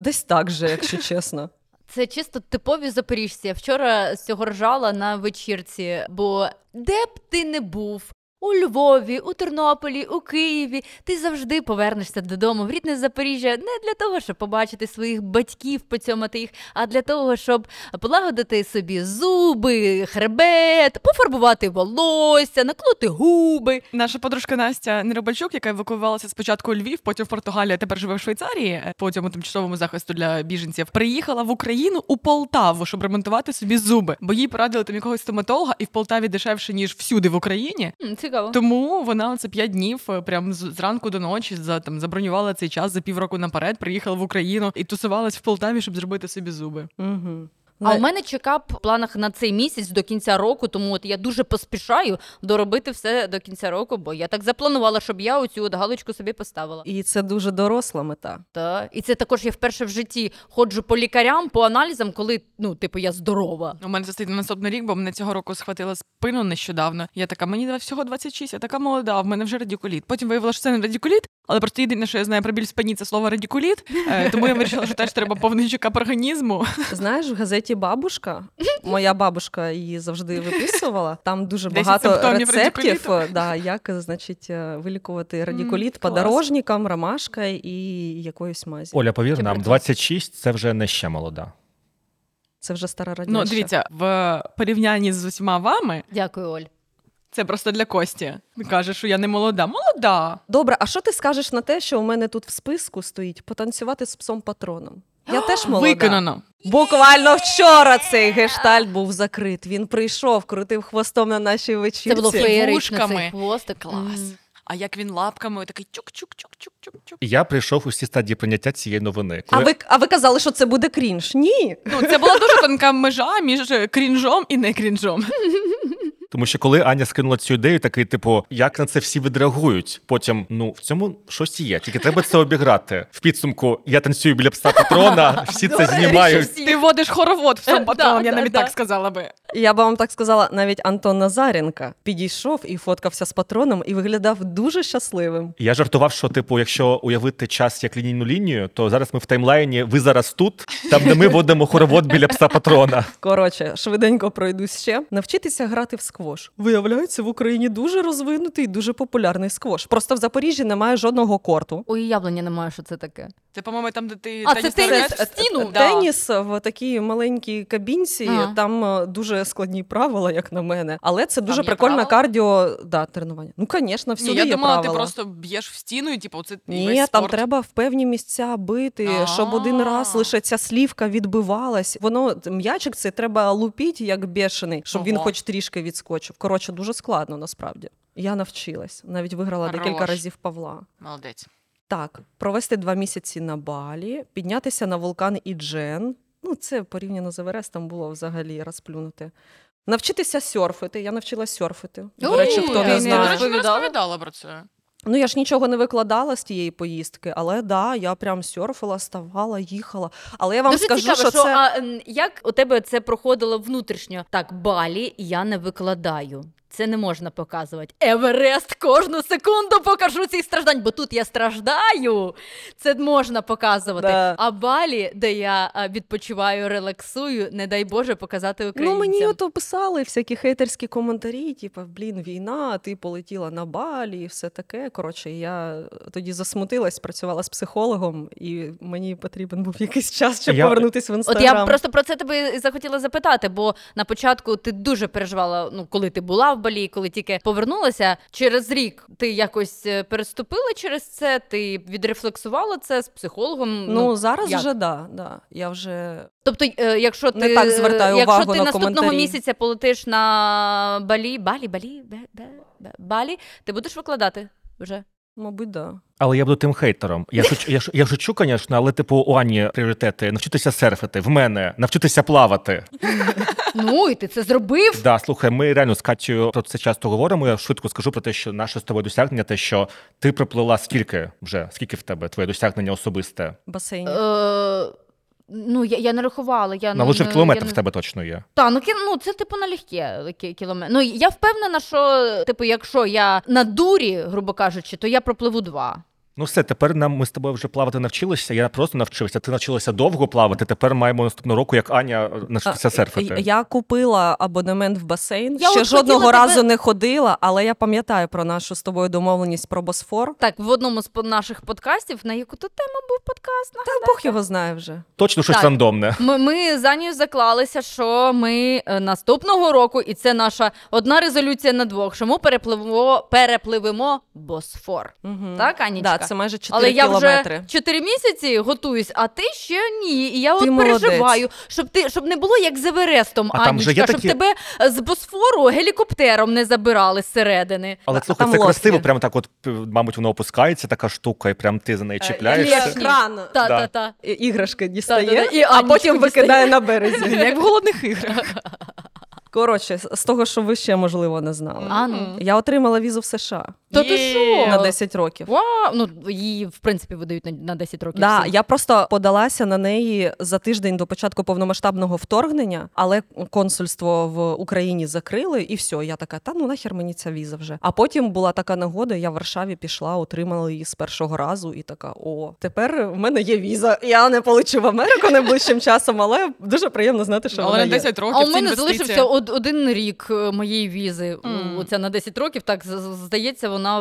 Speaker 2: Десь так же, якщо (laughs) чесно.
Speaker 3: Це чисто типові запоріжці. Я вчора з цього ржала на вечірці, бо де б ти не був. У Львові, у Тернополі, у Києві ти завжди повернешся додому в рідне Запоріжжя не для того, щоб побачити своїх батьків, поцьомати їх, а для того, щоб полагодити собі зуби, хребет, пофарбувати волосся, наклути губи.
Speaker 5: Наша подружка Настя Неробальчук, яка евакуювалася спочатку у Львів, потім в Португалію, а тепер живе в Швейцарії е, по цьому тимчасовому захисту для біженців, приїхала в Україну у Полтаву, щоб ремонтувати собі зуби, бо їй порадили там якогось стоматолога, і в Полтаві дешевше ніж всюди в Україні.
Speaker 3: М, Цікаво.
Speaker 5: Тому вона оце п'ять днів, е, прям з зранку до ночі, за там забронювала цей час за півроку наперед, приїхала в Україну і тусувалась в Полтаві, щоб зробити собі зуби.
Speaker 2: Угу.
Speaker 3: А у мене чекап в планах на цей місяць до кінця року, тому от я дуже поспішаю доробити все до кінця року, бо я так запланувала, щоб я оцю от галочку собі поставила.
Speaker 2: І це дуже доросла мета.
Speaker 3: Та і це також я вперше в житті ходжу по лікарям, по аналізам, коли ну, типу, я здорова.
Speaker 5: У мене це стоїть на наступний рік, бо мене цього року схватила спину нещодавно. Я така, мені всього 26, я така молода, а в мене вже радікуліт. Потім виявилося, що це не радікуліт, але просто єдине, що я знаю про біль спині, це слово радікуліт. Е, Тому я вирішила, що теж треба повний чекап організму.
Speaker 2: Знаєш, в газеті Бабушка, моя бабушка її завжди виписувала. Там дуже багато рецептів, да, як значить е, вилікувати радікуліт
Speaker 5: клас.
Speaker 2: подорожникам, ромашка і якоюсь мазі.
Speaker 4: Оля, повір нам,
Speaker 3: прикол?
Speaker 4: 26 це вже не ще молода.
Speaker 2: Це вже стара радянщина.
Speaker 5: Ну, дивіться, в порівнянні з усіма вами,
Speaker 3: Дякую, Оль.
Speaker 5: Це просто для Кості. Каже, що я не молода. Молода.
Speaker 2: Добре, а що ти скажеш на те, що у мене тут в списку стоїть потанцювати з псом патроном? Я теж молода.
Speaker 5: Виконано.
Speaker 2: Буквально вчора цей гештальт був закрит. Він прийшов, крутив хвостом на нашій вечірці.
Speaker 3: Це було феєрично, цей.
Speaker 5: Клас.
Speaker 3: М.
Speaker 5: А як він лапками такий чук-чук-чук-чук-чук-чук.
Speaker 4: Я прийшов усі стадії прийняття цієї новини.
Speaker 2: А ви, а ви казали, що це буде крінж? Ні.
Speaker 5: Ну, це була дуже тонка межа між крінжом і не крінжом.
Speaker 4: Тому що коли Аня скинула цю ідею, такий, типу, як на це всі відреагують? Потім, ну в цьому щось є, тільки треба це обіграти. В підсумку я танцюю біля пса патрона, (laughs) всі це знімають.
Speaker 5: Ти водиш хоровод в
Speaker 3: Е,
Speaker 5: сам я навіть так сказала би.
Speaker 2: Я б вам так сказала, навіть Антон Назаренка підійшов і фоткався з патроном і виглядав дуже щасливим.
Speaker 4: Я жартував, що типу, якщо уявити час як лінійну лінію, то зараз ми в таймлайні. Ви зараз тут, там де ми (laughs) водимо хоровод біля пса патрона.
Speaker 2: Коротше, швиденько пройдусь ще. Навчитися грати в сквош. Виявляється, в Україні дуже розвинутий, дуже популярний сквош. Просто в Запоріжжі немає жодного корту.
Speaker 3: Уявлення немає, що це таке.
Speaker 5: Це, по-моєму, там, де ти
Speaker 3: А, це
Speaker 5: теніс
Speaker 3: теніс в стіну?
Speaker 5: Да.
Speaker 2: Теніс в такій маленькій кабінці,
Speaker 3: Ага.
Speaker 2: там е, дуже складні правила, як на мене. Але це дуже прикольне кардіо да, тренування. Ну, звісно, всюди
Speaker 5: Ні, я
Speaker 2: є
Speaker 5: думала,
Speaker 2: правила.
Speaker 5: ти просто б'єш в стіну і типу, це
Speaker 2: Ні,
Speaker 5: весь
Speaker 2: там треба в певні місця бити, щоб один раз лише ця слівка відбивалась. Воно м'ячик це треба лупіть як бешений, щоб він хоч трішки відскочив. Коротше, дуже складно насправді. Я навчилась, навіть виграла декілька разів Павла.
Speaker 5: Молодець.
Speaker 2: Так, провести два місяці на Балі, піднятися на вулкан Іджен. Ну, це порівняно з Еверестом було взагалі розплюнути. Навчитися серфити. Я навчилась серфити. До речі, хто не знає.
Speaker 5: Я, не
Speaker 3: розповідала
Speaker 5: про це.
Speaker 2: Ну, я ж нічого не викладала з тієї поїздки, але да, я прям сьорфила, ставала, їхала. Але я вам
Speaker 3: Дуже
Speaker 2: скажу,
Speaker 3: цікаво,
Speaker 2: що,
Speaker 3: що
Speaker 2: це
Speaker 3: а, як у тебе це проходило внутрішньо? Так, балі я не викладаю. Це не можна показувати. Еверест кожну секунду покажу цих страждань, бо тут я страждаю. Це можна показувати.
Speaker 2: Да.
Speaker 3: А балі, де я відпочиваю, релаксую, не дай Боже показати
Speaker 2: ну мені ото писали всякі хейтерські коментарі, типу, блін, війна, ти полетіла на балі і все таке. Коротше, я тоді засмутилась, працювала з психологом, і мені потрібен був якийсь час, щоб
Speaker 4: Я-
Speaker 2: повернутися в інстаграм.
Speaker 3: От я просто про це тебе захотіла запитати, бо на початку ти дуже переживала, ну коли ти була в Балі, коли тільки повернулася. Через рік ти якось е, переступила через це, ти відрефлексувала це з психологом.
Speaker 2: Ну, зараз
Speaker 3: як?
Speaker 2: вже да, да. Я вже
Speaker 3: Тобто, е, якщо ти
Speaker 2: Не так звертаю
Speaker 3: якщо
Speaker 2: увагу
Speaker 3: ти
Speaker 2: на
Speaker 3: наступного
Speaker 2: коментарі.
Speaker 3: місяця полетиш на Балі, Балі, Балі, Бе- Бе- Бе- Балі, ти будеш викладати вже.
Speaker 2: Мабуть, да.
Speaker 4: Але я буду тим хейтером. Я шучу, я, ш- я шучу, звісно, але типу у Ані пріоритети навчитися серфити, в мене навчитися плавати.
Speaker 3: Ну, і ти це зробив.
Speaker 4: Да, слухай, ми реально з Катю про це часто говоримо. Я швидко скажу про те, що наше з тобою досягнення, те, що ти проплила скільки вже, скільки в тебе твоє досягнення особисте?
Speaker 2: Басейн.
Speaker 3: Е, ну, я, я не рахувала. Я,
Speaker 4: На лише в
Speaker 3: не-
Speaker 4: кілометр
Speaker 3: я не-
Speaker 4: в тебе точно є.
Speaker 3: Та, ну, кі- ну це типу налегке кілометр. Ну я впевнена, що типу, якщо я на дурі, грубо кажучи, то я пропливу два.
Speaker 4: Ну все, тепер нам ми з тобою вже плавати навчилися. Я просто навчився. Ти навчилася довго плавати. Тепер маємо наступного року, як Аня, навчитися
Speaker 2: А,
Speaker 4: серфити.
Speaker 2: Я купила абонемент в басейн.
Speaker 3: Я
Speaker 2: Ще жодного разу
Speaker 3: тебе-
Speaker 2: не ходила, але я пам'ятаю про нашу з тобою домовленість про Босфор.
Speaker 3: Так, в одному з по- наших подкастів, на яку то тему був подкаст.
Speaker 2: Та Бог його знає вже.
Speaker 4: Точно щось
Speaker 3: Так.
Speaker 4: рандомне.
Speaker 3: Ми, ми за нею заклалися, що ми е, наступного року, і це наша одна резолюція на двох, що ми перепливемо, перепливемо Босфор.
Speaker 2: Угу.
Speaker 3: Так, Анічка?
Speaker 2: Да, це майже 4
Speaker 3: Але я
Speaker 2: кілометри.
Speaker 3: вже 4 місяці готуюсь, а ти ще ні. І я
Speaker 2: Ти
Speaker 3: от
Speaker 2: молодець.
Speaker 3: переживаю, щоб ти щоб не було як з Еверестом,
Speaker 4: А
Speaker 3: Анічка,
Speaker 4: же
Speaker 3: щоб
Speaker 4: такі-
Speaker 3: тебе е, з Босфору гелікоптером не забирали зсередини.
Speaker 4: Але
Speaker 2: А
Speaker 4: слухай, це
Speaker 2: лодки.
Speaker 4: красиво, прямо так, от мабуть, воно опускається, така штука, і прям ти за неї чіпляєшся.
Speaker 3: Лєшні.
Speaker 2: Кран.
Speaker 3: Та, та, та.
Speaker 2: Іграшки дістає,
Speaker 3: і
Speaker 2: а потім викидає на березі.
Speaker 5: Як в голодних іграх. (laughs)
Speaker 2: Коротше, з того, що ви ще можливо не знали.
Speaker 3: А, ну.
Speaker 2: Я отримала візу в США
Speaker 3: То ти що?
Speaker 2: на 10 років.
Speaker 3: Вау! Ну, її, в принципі, видають на, на 10 років.
Speaker 2: Да, я просто подалася на неї за тиждень до початку повномасштабного вторгнення, але консульство в Україні закрили, і все. Я така, та ну нахер мені ця віза вже. А потім була така нагода, я в Варшаві пішла, отримала її з першого разу, і така: о, тепер в мене є віза. Я не полечу в Америку найближчим часом, але дуже приємно знати, що
Speaker 5: Але
Speaker 2: вона
Speaker 5: на
Speaker 2: є.
Speaker 5: років
Speaker 3: А у мене залишився один рік е, моєї візи.
Speaker 5: mm.
Speaker 3: Оця на 10 років, так здається, вона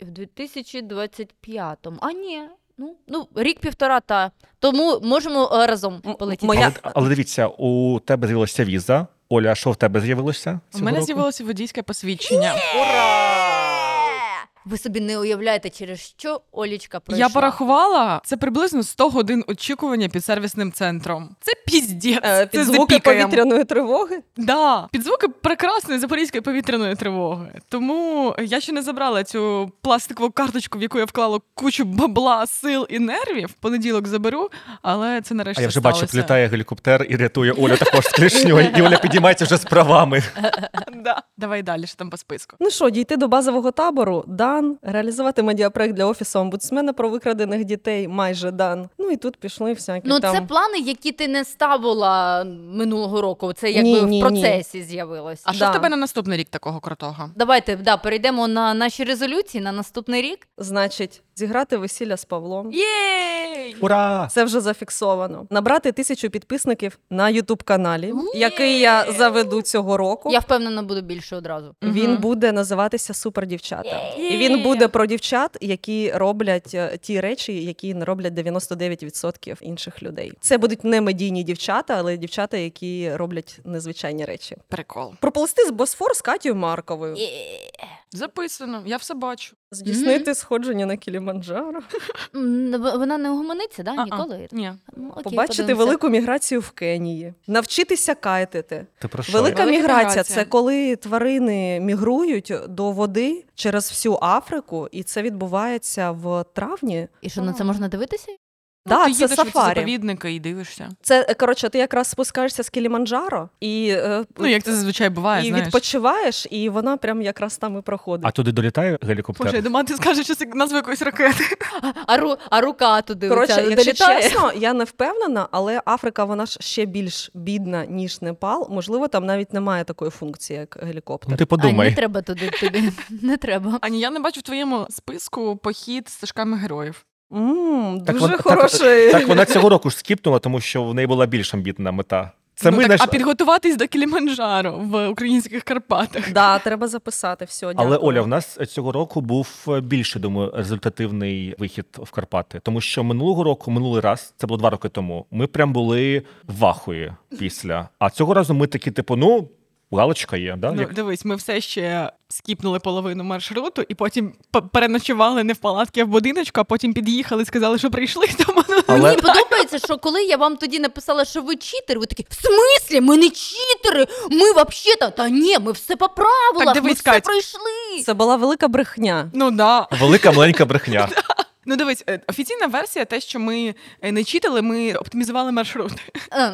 Speaker 3: в 2025-му. А ні. Ну, ну, рік-півтора, та. Тому можемо е, разом полетіти.
Speaker 2: моя-
Speaker 4: Але, але дивіться, у тебе з'явилася віза. Оля, що в тебе з'явилося?
Speaker 5: У мене
Speaker 4: року?
Speaker 5: з'явилося водійське посвідчення.
Speaker 3: Ви собі не уявляєте, через що Олічка пройшла.
Speaker 5: Я порахувала, це приблизно 100 годин очікування під сервісним центром. Це піздець.
Speaker 2: Е, Під
Speaker 5: це
Speaker 2: звуки
Speaker 5: запікаємо.
Speaker 2: повітряної тривоги.
Speaker 5: Да, під звуки прекрасної запорізької повітряної тривоги. Тому я ще не забрала цю пластикову карточку, в яку я вклала кучу бабла, сил і нервів. В понеділок заберу, але це нарешті
Speaker 4: А я вже
Speaker 5: сталося.
Speaker 4: бачу, прилітає гелікоптер і рятує Олю також з клішньою, і Оля підіймається вже з правами. (laughs)
Speaker 5: Да. Давай далі, що там по списку.
Speaker 2: Ну що, дійти до базового табору дан, реалізувати медіапроект для офісу омбудсмена про викрадених дітей майже дан. Ну і тут пішли всякі
Speaker 3: Ну,
Speaker 2: там.
Speaker 3: це плани, які ти не ставила минулого року. Це якби
Speaker 2: Ні,
Speaker 3: в
Speaker 2: ні,
Speaker 3: процесі з'явилось.
Speaker 5: А що в тебе на наступний рік такого крутого?
Speaker 3: Давайте да, перейдемо на наші резолюції на наступний рік.
Speaker 2: Значить, зіграти весілля з Павлом.
Speaker 5: Єй!
Speaker 4: Ура!
Speaker 2: Це вже зафіксовано. Набрати тисячу підписників на Ютуб каналі, який я заведу цього року.
Speaker 3: Я впевнена, буде більше одразу.
Speaker 2: Він
Speaker 5: Мгм.
Speaker 2: буде називатися Супер дівчата.
Speaker 3: Є.
Speaker 2: І він буде про дівчат, які роблять е, ті речі, які не роблять 99% інших людей. Це будуть не медійні дівчата, але дівчата, які роблять незвичайні речі.
Speaker 5: Прикол.
Speaker 2: Проползти з Босфор з Катєю Марковою,
Speaker 5: Записано, я все бачу.
Speaker 2: Здійснити сходження на Кіліманджаро,
Speaker 3: Вона не угомониться, да? Ніколи?
Speaker 5: Ні.
Speaker 3: Ну, окей,
Speaker 2: побачити
Speaker 3: подивимося.
Speaker 2: велику міграцію в Кенії, навчитися кайтити.
Speaker 4: Ти про що?
Speaker 2: Велика,
Speaker 5: Велика
Speaker 2: міграція
Speaker 5: міграція.
Speaker 2: це коли тварини мігрують до води через всю Африку, і це відбувається в травні.
Speaker 3: І що на це можна дивитися?
Speaker 2: Да,
Speaker 5: Ну, ти
Speaker 2: це
Speaker 5: їдеш в ці
Speaker 2: сафарі.
Speaker 5: заповідники і дивишся.
Speaker 2: Це е, коротше, ти якраз спускаєшся з Кіліманджаро і, е,
Speaker 5: Ну, як це зазвичай буває,
Speaker 2: і
Speaker 5: знаєш.
Speaker 2: відпочиваєш, і вона прям якраз там і проходить.
Speaker 4: А туди долітає гелікоптер?
Speaker 5: Боже, я думала, ти скажеш, що це назва якоїсь ракети.
Speaker 3: А, ру, а рука туди
Speaker 2: Коротше,
Speaker 3: оця
Speaker 2: якщо
Speaker 3: долітає?
Speaker 2: чесно, я не впевнена, але Африка вона ж ще більш бідна, ніж Непал. Можливо, там навіть немає такої функції, як гелікоптер.
Speaker 4: Ну ти
Speaker 3: А, не треба туди тобі. (laughs) Не треба.
Speaker 5: Ані, я не бачу в твоєму списку похід з стежками героїв.
Speaker 2: М,
Speaker 4: Так
Speaker 2: дуже
Speaker 4: вона-
Speaker 2: хороший.
Speaker 4: Так вона цього року ж скіпнула, тому що в неї була більш амбітна мета. Це
Speaker 5: ну,
Speaker 4: ми
Speaker 5: так,
Speaker 4: наш...
Speaker 5: А підготуватись до Кіліманджаро в українських Карпатах.
Speaker 2: Да, треба записати все.
Speaker 4: Але. Оля, в нас цього року був більше, думаю, результативний вихід в Карпати, тому що минулого року, минулий раз, це було два роки тому. Ми прям були в ахуї після. А цього разу ми такі, типу, ну. Галочка є, да?
Speaker 5: Ну,
Speaker 4: Як...
Speaker 5: дивись, ми все ще скіпнули половину маршруту і потім переночували не в палатки, а в будиночку, а потім під'їхали, сказали, що прийшли. (laughs) Тому
Speaker 4: Але-
Speaker 3: Мені подобається, що коли я вам тоді написала, що ви читери, ви такі, в смислі? Ми не читери, ми взагалі-то, та ні, ми все по правилах,
Speaker 5: Так, дивись,
Speaker 3: ми все
Speaker 5: Кать.
Speaker 3: пройшли.
Speaker 2: Це була велика брехня.
Speaker 5: Ну да.
Speaker 4: Велика маленька брехня. (laughs)
Speaker 5: Ну дивись, е, офіційна версія, те, що ми е, не читали, ми оптимізували маршрут.
Speaker 3: Е,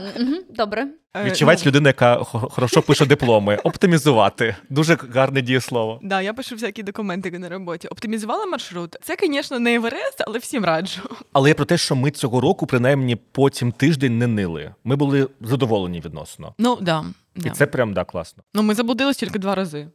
Speaker 3: Добре.
Speaker 4: Відчувається людина, яка хорошо пише дипломи. Оптимізувати. Дуже гарне дієслово.
Speaker 5: Да, я пишу всякі документи на роботі. Оптимізувала маршрут. Це, звісно, не Еверест, але всім раджу.
Speaker 4: Але я про те, що ми цього року, принаймні, потім тиждень не нили. Ми були задоволені відносно.
Speaker 5: Ну да.
Speaker 4: І це прям да, класно.
Speaker 5: Ну ми заблудились тільки два рази.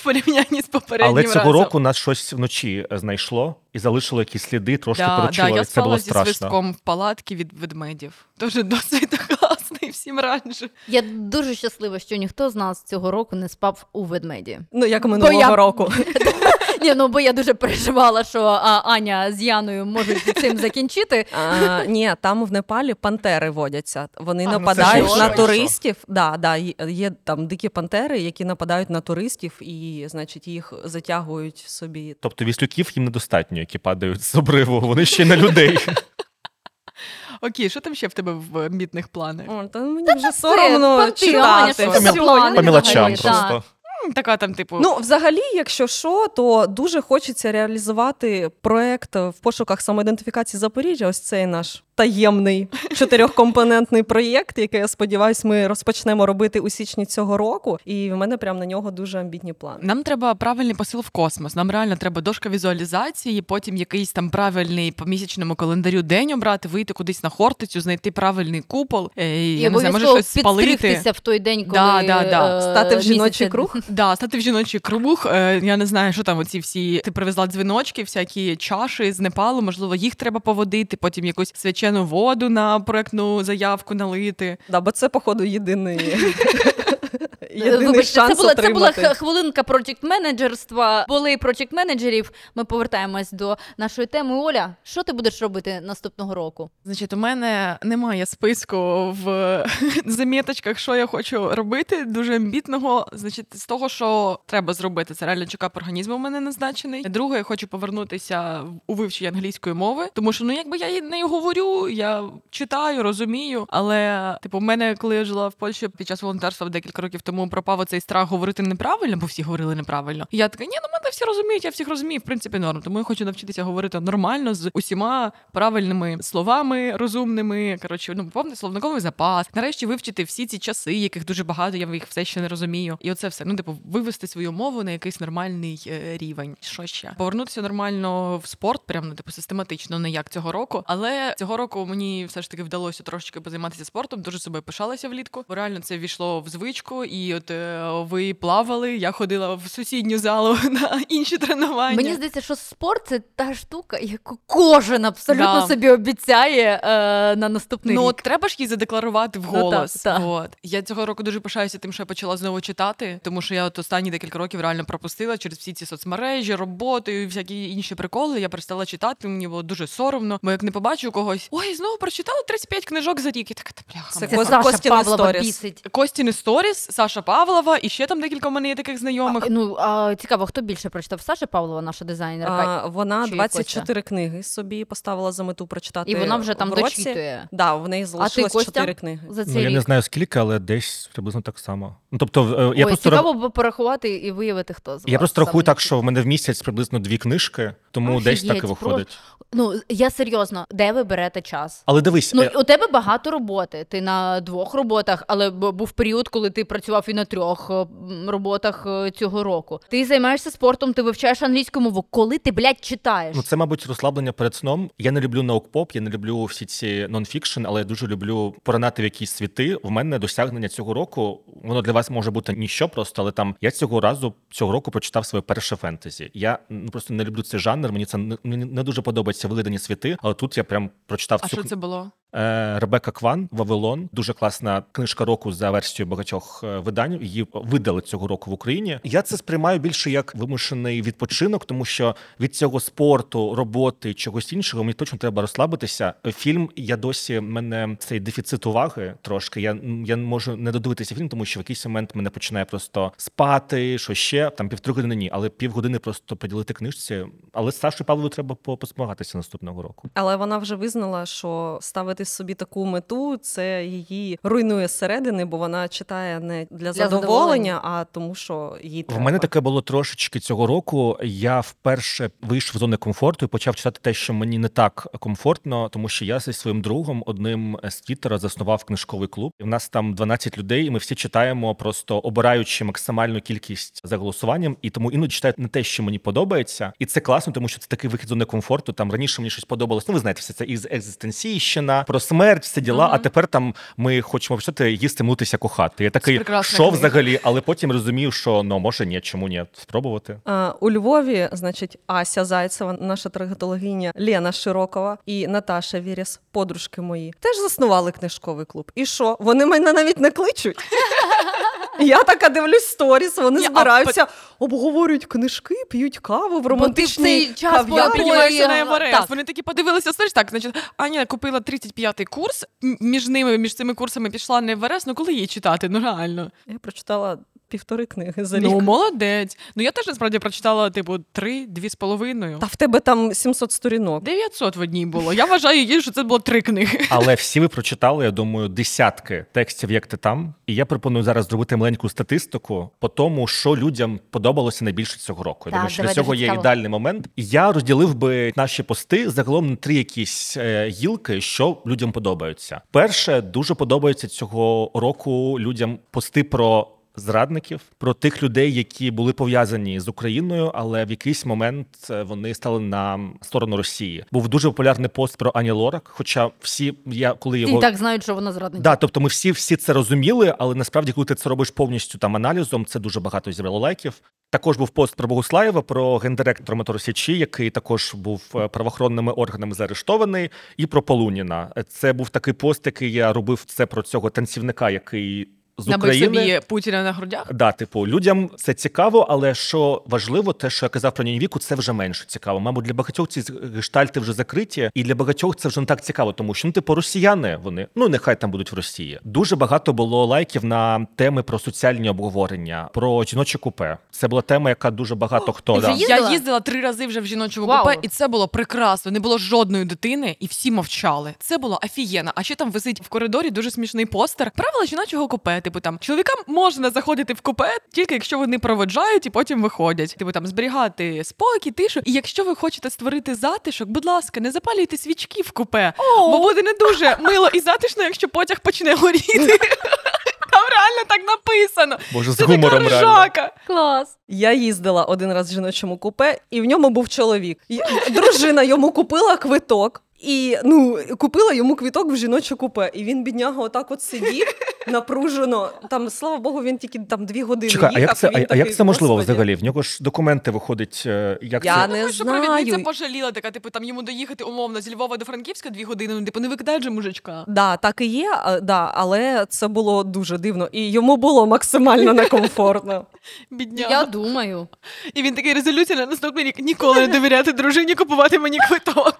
Speaker 5: В порівнянні з попереднім
Speaker 4: Але цього
Speaker 5: разом.
Speaker 4: року нас щось вночі е, знайшло і залишило якісь сліди, трошки
Speaker 5: да, да,
Speaker 4: поручило.
Speaker 5: я
Speaker 4: це було
Speaker 5: зі
Speaker 4: страшно.
Speaker 5: свистком палатки від ведмедів. Дуже досить (laughs) класний, всім раніше.
Speaker 3: Я дуже щаслива, що ніхто з нас цього року не спав у ведмеді.
Speaker 2: Ну як
Speaker 3: Бо
Speaker 2: минулого
Speaker 3: я-
Speaker 2: року. (laughs)
Speaker 3: Ні, ну бо я дуже переживала, що а, Аня з Яною можуть цим закінчити.
Speaker 2: А, ні, там в Непалі пантери водяться. Вони
Speaker 5: А, ну
Speaker 2: нападають
Speaker 3: ж
Speaker 2: на туристів. Да, да, є- є там дикі пантери, які нападають на туристів і, значить, їх затягують собі.
Speaker 4: Тобто віслюків їм недостатньо, які падають з обриву. Вони ще й на людей. (laughs)
Speaker 5: Окей, що там ще в тебе в амбітних планах?
Speaker 2: О, та мені вже соромно читати.
Speaker 4: По, мілочам просто.
Speaker 5: М, Така там, типу,
Speaker 2: Ну, взагалі, якщо що, то дуже хочеться реалізувати проект в пошуках самоідентифікації Запоріжжя. Ось цей наш таємний (laughs) чотирьохкомпонентний проєкт, який я сподіваюся, ми розпочнемо робити у січні цього року. І в мене прям на нього дуже амбітні плани.
Speaker 5: Нам треба правильний посил в космос. Нам реально треба дошка візуалізації, потім якийсь там правильний по місячному календарю день обрати, вийти кудись на хортицю, знайти правильний купол. е,
Speaker 3: І
Speaker 5: я не знаю, може щось спалити.
Speaker 3: в той день, коли
Speaker 5: Да, да, да.
Speaker 3: е,
Speaker 2: Стати в жіночий
Speaker 3: місяця-
Speaker 2: круг. (laughs)
Speaker 5: Да, стати в жіночий круг. Е, я не знаю, що там оці всі. Ти привезла дзвіночки, всякі чаші з Непалу. Можливо, їх треба поводити, потім якусь свячену воду на проектну заявку налити.
Speaker 2: Да, бо це, походу, єдиний, (laughs) єдиний
Speaker 3: Вибачте,
Speaker 2: шанс
Speaker 3: це була, це була хвилинка проєкт менеджерства. Були проєкт менеджерів. Ми повертаємось до нашої теми. Оля, що ти будеш робити наступного року?
Speaker 5: Значить, у мене немає списку в (laughs) заміточках, що я хочу робити. Дуже амбітного. Значить, з того, що треба зробити, це реально чекап організму. У мене назначений. Друге, я хочу повернутися у вивчення англійської мови, тому що ну якби я і не говорю, я читаю, розумію. Але типу, в мене, коли я жила в Польщі під час волонтерства декілька років тому, пропав цей страх говорити неправильно, бо всі говорили неправильно. І я така, ні, ну мене всі розуміють, я всіх розумію, в принципі, норм. Тому я хочу навчитися говорити нормально з усіма правильними словами, розумними. Коротше, ну повний словниковий запас. Нарешті вивчити всі ці часи, яких дуже багато, я їх все ще не розумію. І оце все. Ну, типу, вивести свою мову на якийсь нормальний е, рівень. Що ще? Повернутися нормально в спорт, прям ну, типу, систематично, не як цього року. Але цього року мені все ж таки вдалося трошечки позайматися спортом. Дуже собою пишалася влітку. Бо реально це війшло в звичку, і от е, ви плавали. Я ходила в сусідню залу (laughs) на інші тренування.
Speaker 3: Мені здається, що спорт це та штука, яку кожен абсолютно
Speaker 5: Да.
Speaker 3: собі обіцяє е, на наступний
Speaker 5: Ну,
Speaker 3: рік.
Speaker 5: от треба ж їй задекларувати
Speaker 3: Ну,
Speaker 5: вголос.
Speaker 3: так, так.
Speaker 5: От. Я цього року дуже пишаюся тим, що я почала знову читати, тому що я от останні декілька років реально пропустила через всі ці соцмережі, роботу і всякі інші приколи. Я перестала читати, мені було дуже соромно. Бо як не побачу когось, ой, знову прочитала 35 книжок за рік. І така та бляха.
Speaker 2: Це
Speaker 3: Це Саша
Speaker 2: Костіни
Speaker 3: Павлова
Speaker 2: сторіс.
Speaker 3: бісить.
Speaker 5: Костіни Сторіс, Саша Павлова, і ще там декілька в мене є таких знайомих.
Speaker 3: А, ну, а, цікаво, хто більше прочитав? Саша Павлова, наша дизайнерка.
Speaker 2: А, вона
Speaker 3: Чи
Speaker 2: 24 книги собі поставила за мету прочитати.
Speaker 3: і вона вже там
Speaker 2: в році.
Speaker 3: дочитує.
Speaker 2: Да, в неї залишилось
Speaker 3: Костя?
Speaker 2: 4 книги.
Speaker 3: За цей
Speaker 4: Ну, я
Speaker 3: рік.
Speaker 4: не знаю скільки, але десь приблизно так само. Ну тобто, е, я
Speaker 3: Ой,
Speaker 4: просто
Speaker 3: цікаво було порахувати і виявити, хто з
Speaker 4: я просто рахую так, що в мене в місяць приблизно дві книжки, тому десь так і виходить.
Speaker 3: Ну я серйозно, де ви берете час?
Speaker 4: Але дивись,
Speaker 3: Ну
Speaker 4: е,
Speaker 3: у тебе багато роботи. Ти на двох роботах, але був період, коли ти працював і на трьох е, роботах е, цього року. Ти займаєшся спортом, ти вивчаєш англійську мову. Коли ти блядь, читаєш?
Speaker 4: Ну, це, мабуть, розслаблення перед сном. Я не люблю наукпоп, я не люблю всі ці нонфікшн, але я дуже люблю поранати в якісь світи. В мене досягнення цього року. Воно для вас може бути ніщо просто, але там я цього разу цього року прочитав своє перше фентезі. Я ну просто не люблю цей жанр. Мені це не, не дуже подобається вигадані світи. Але тут я прям прочитав
Speaker 5: А
Speaker 4: цю
Speaker 5: що це було?
Speaker 4: Е, Ребека Кван Вавилон. Дуже класна книжка року за версією багатьох е, видань. Її видали цього року в Україні. Я це сприймаю більше як вимушений відпочинок, тому що від цього спорту, роботи чогось іншого мені точно треба розслабитися. Фільм я досі мене цей дефіцит уваги трошки. Я, я можу не додивитися фільм, тому що в якийсь момент мене починає просто спати, що ще там півтори години ні, але півгодини просто приділити книжці. Але Сашою Павловою треба по- посмагатися наступного року.
Speaker 2: Але вона вже визнала, що ставити ставити собі таку мету, це її руйнує зсередини, бо вона читає не для,
Speaker 3: задоволення.
Speaker 2: задоволення, а тому, що їй
Speaker 4: В
Speaker 2: треба.
Speaker 4: мене таке було трошечки цього року. Я вперше вийшов з зони комфорту і почав читати те, що мені не так комфортно, тому що я зі своїм другом, одним з Твіттера, заснував книжковий клуб. І в нас там 12 людей, і ми всі читаємо, просто обираючи максимальну кількість за голосуванням. І тому іноді читаю не те, що мені подобається, і це класно, тому що це такий вихід з зони комфорту. Там раніше мені щось подобалось. Ну, ви знаєте, все це із екзистенційщина, про смерть, всі діла. А тепер там ми хочемо почати їсти, мутися, кохати. Я такий що
Speaker 5: книга.
Speaker 4: взагалі, але потім розумію, що ну може ні, чому ні, спробувати.
Speaker 2: А, У Львові, значить, Ася Зайцева, наша трагетологиня Лена Широкова і Наташа Віріс, подружки мої, теж заснували книжковий клуб. І що? Вони мене навіть не кличуть. Я така дивлюсь сторіс, вони
Speaker 5: Ні, а
Speaker 2: збираються, обговорюють книжки, п'ють каву в романтичній
Speaker 3: цей час
Speaker 5: Піднімаєшся на
Speaker 3: ага, так.
Speaker 5: Вони такі подивилися сторіс. Так, значить, Аня купила 35-й курс. Між ними, між цими курсами пішла на Еверест. Ну коли її читати? Ну реально.
Speaker 2: Я прочитала півтори книги за рік.
Speaker 5: Ну молодець. Ну я теж насправді прочитала типу три, дві з половиною.
Speaker 2: Та в тебе там 700 сторінок.
Speaker 5: 900 в одній було. Я вважаю її, що це було три книги.
Speaker 4: Але всі ви прочитали, я думаю, десятки текстів, як ти там. І я пропоную зараз зробити маленьку статистику по тому, що людям подобалося найбільше цього року. Я
Speaker 3: Так,
Speaker 4: думаю, що для цього є
Speaker 3: цікаво.
Speaker 4: ідеальний момент. Я розділив би наші пости загалом на три якісь е, гілки, що людям подобаються. Перше, дуже подобається цього року людям пости про. Зрадників про тих людей, які були пов'язані з Україною, але в якийсь момент е, вони стали на сторону Росії. Був дуже популярний пост про Ані Лорак. Хоча всі я коли його
Speaker 3: і так знають, що вона зрадниця.
Speaker 4: Да, тобто ми всі всі це розуміли, але насправді, коли ти це робиш повністю там аналізом, це дуже багато зібрало лайків. Також був пост про Богуслаєва, про гендиректора Моторосічі, який також був е, правоохоронними органами заарештований, і про Полуніна. Це був такий пост, який я робив це про цього танцівника, який з
Speaker 5: Набив
Speaker 4: України.
Speaker 5: собі Путіна на грудях.
Speaker 4: Да, типу, людям це цікаво, але що важливо, те, що я казав про Нінівіку, це вже менше цікаво. Мабуть, для багатьох ці гештальти вже закриті, і для багатьох це вже не так цікаво, тому що ну, типу, росіяни вони ну нехай там будуть в Росії. Дуже багато було лайків на теми про соціальні обговорення, про жіноче купе. Це була тема, яка дуже багато хто
Speaker 3: ти
Speaker 4: да.
Speaker 3: Їздила?
Speaker 5: Я їздила три рази вже в жіночому
Speaker 3: Вау.
Speaker 5: купе, і це було прекрасно. Не було жодної дитини, і всі мовчали. Це було офігенно. А ще там висить в коридорі дуже смішний постер. Правила жіночого купе. Типу там чоловікам можна заходити в купе, тільки якщо вони проводжають і потім виходять. Типу там зберігати спокій, тишу. І якщо ви хочете створити затишок, будь ласка, не запалюйте свічки в купе, бо буде не дуже мило і затишно, якщо потяг почне горіти. (laughs) Там реально так написано.
Speaker 4: Боже, з гумором
Speaker 5: така
Speaker 4: реально.
Speaker 5: ржака.
Speaker 3: Клас.
Speaker 2: Я їздила один раз в жіночому купе, і в ньому був чоловік. Дружина йому купила квиток. І ну купила йому квиток в жіноче купе, і він бідняга отак от сидів (laughs) напружено. Там слава Богу, він тільки там дві години
Speaker 4: Чекай, а як це,
Speaker 2: і він
Speaker 4: а, а як це можливо
Speaker 2: «Господи».
Speaker 4: взагалі? В нього ж документи виходить. е, Як
Speaker 2: Я
Speaker 4: це?
Speaker 2: не
Speaker 5: Ну, що провідниця пожаліла, така, типу, там йому доїхати умовно зі Львова до Франківська дві години, ну, типу, не викидай же мужичка.
Speaker 2: Да, так і є, а, да, але це було дуже дивно, і йому було максимально некомфортно. (laughs)
Speaker 5: Бідняга.
Speaker 3: Я думаю.
Speaker 5: І він такий резолюція на наступний рік ніколи не довіряти дружині купувати мені квиток.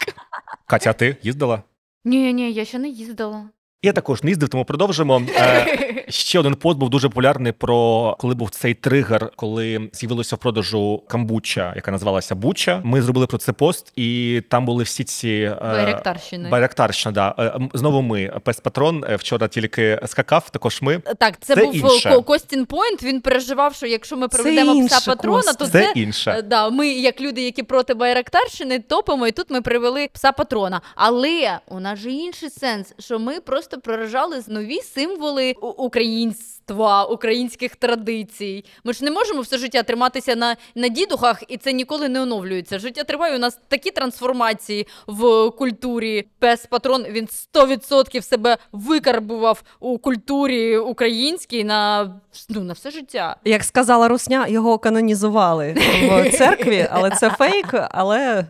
Speaker 4: Катя, а ти їздила?
Speaker 3: Ні, ні, я ще не їздила.
Speaker 4: Я також не їздив, тому продовжимо. Е, (laughs) ще один пост був дуже популярний про коли був цей тригер, коли з'явилося в продажу камбуча, яка називалася Буча. Ми зробили про це пост, і там були всі ці е,
Speaker 3: Байрактарщини.
Speaker 4: Байрактарщина, да. Е, Знову ми. Пес Патрон е, вчора тільки скакав. Також ми.
Speaker 3: Так, це,
Speaker 4: Це
Speaker 3: був
Speaker 4: інше.
Speaker 3: Костін Пойнт. Він переживав, що якщо ми проведемо пса патрона, то
Speaker 4: Це
Speaker 3: це.
Speaker 4: інше.
Speaker 3: е, Да, ми, як люди, які проти Байрактарщини, топимо, і тут ми привели пса патрона. Але у нас же інший сенс, що ми просто проражали нові символи українства, українських традицій. Ми ж не можемо все життя триматися на, на дідухах, і це ніколи не оновлюється. Життя триває. У нас такі трансформації в культурі. Пес патрон він 100% себе викарбував у культурі українській на, ну, на все життя.
Speaker 2: Як сказала Русня, його канонізували в (laughs) церкві, але це фейк. Але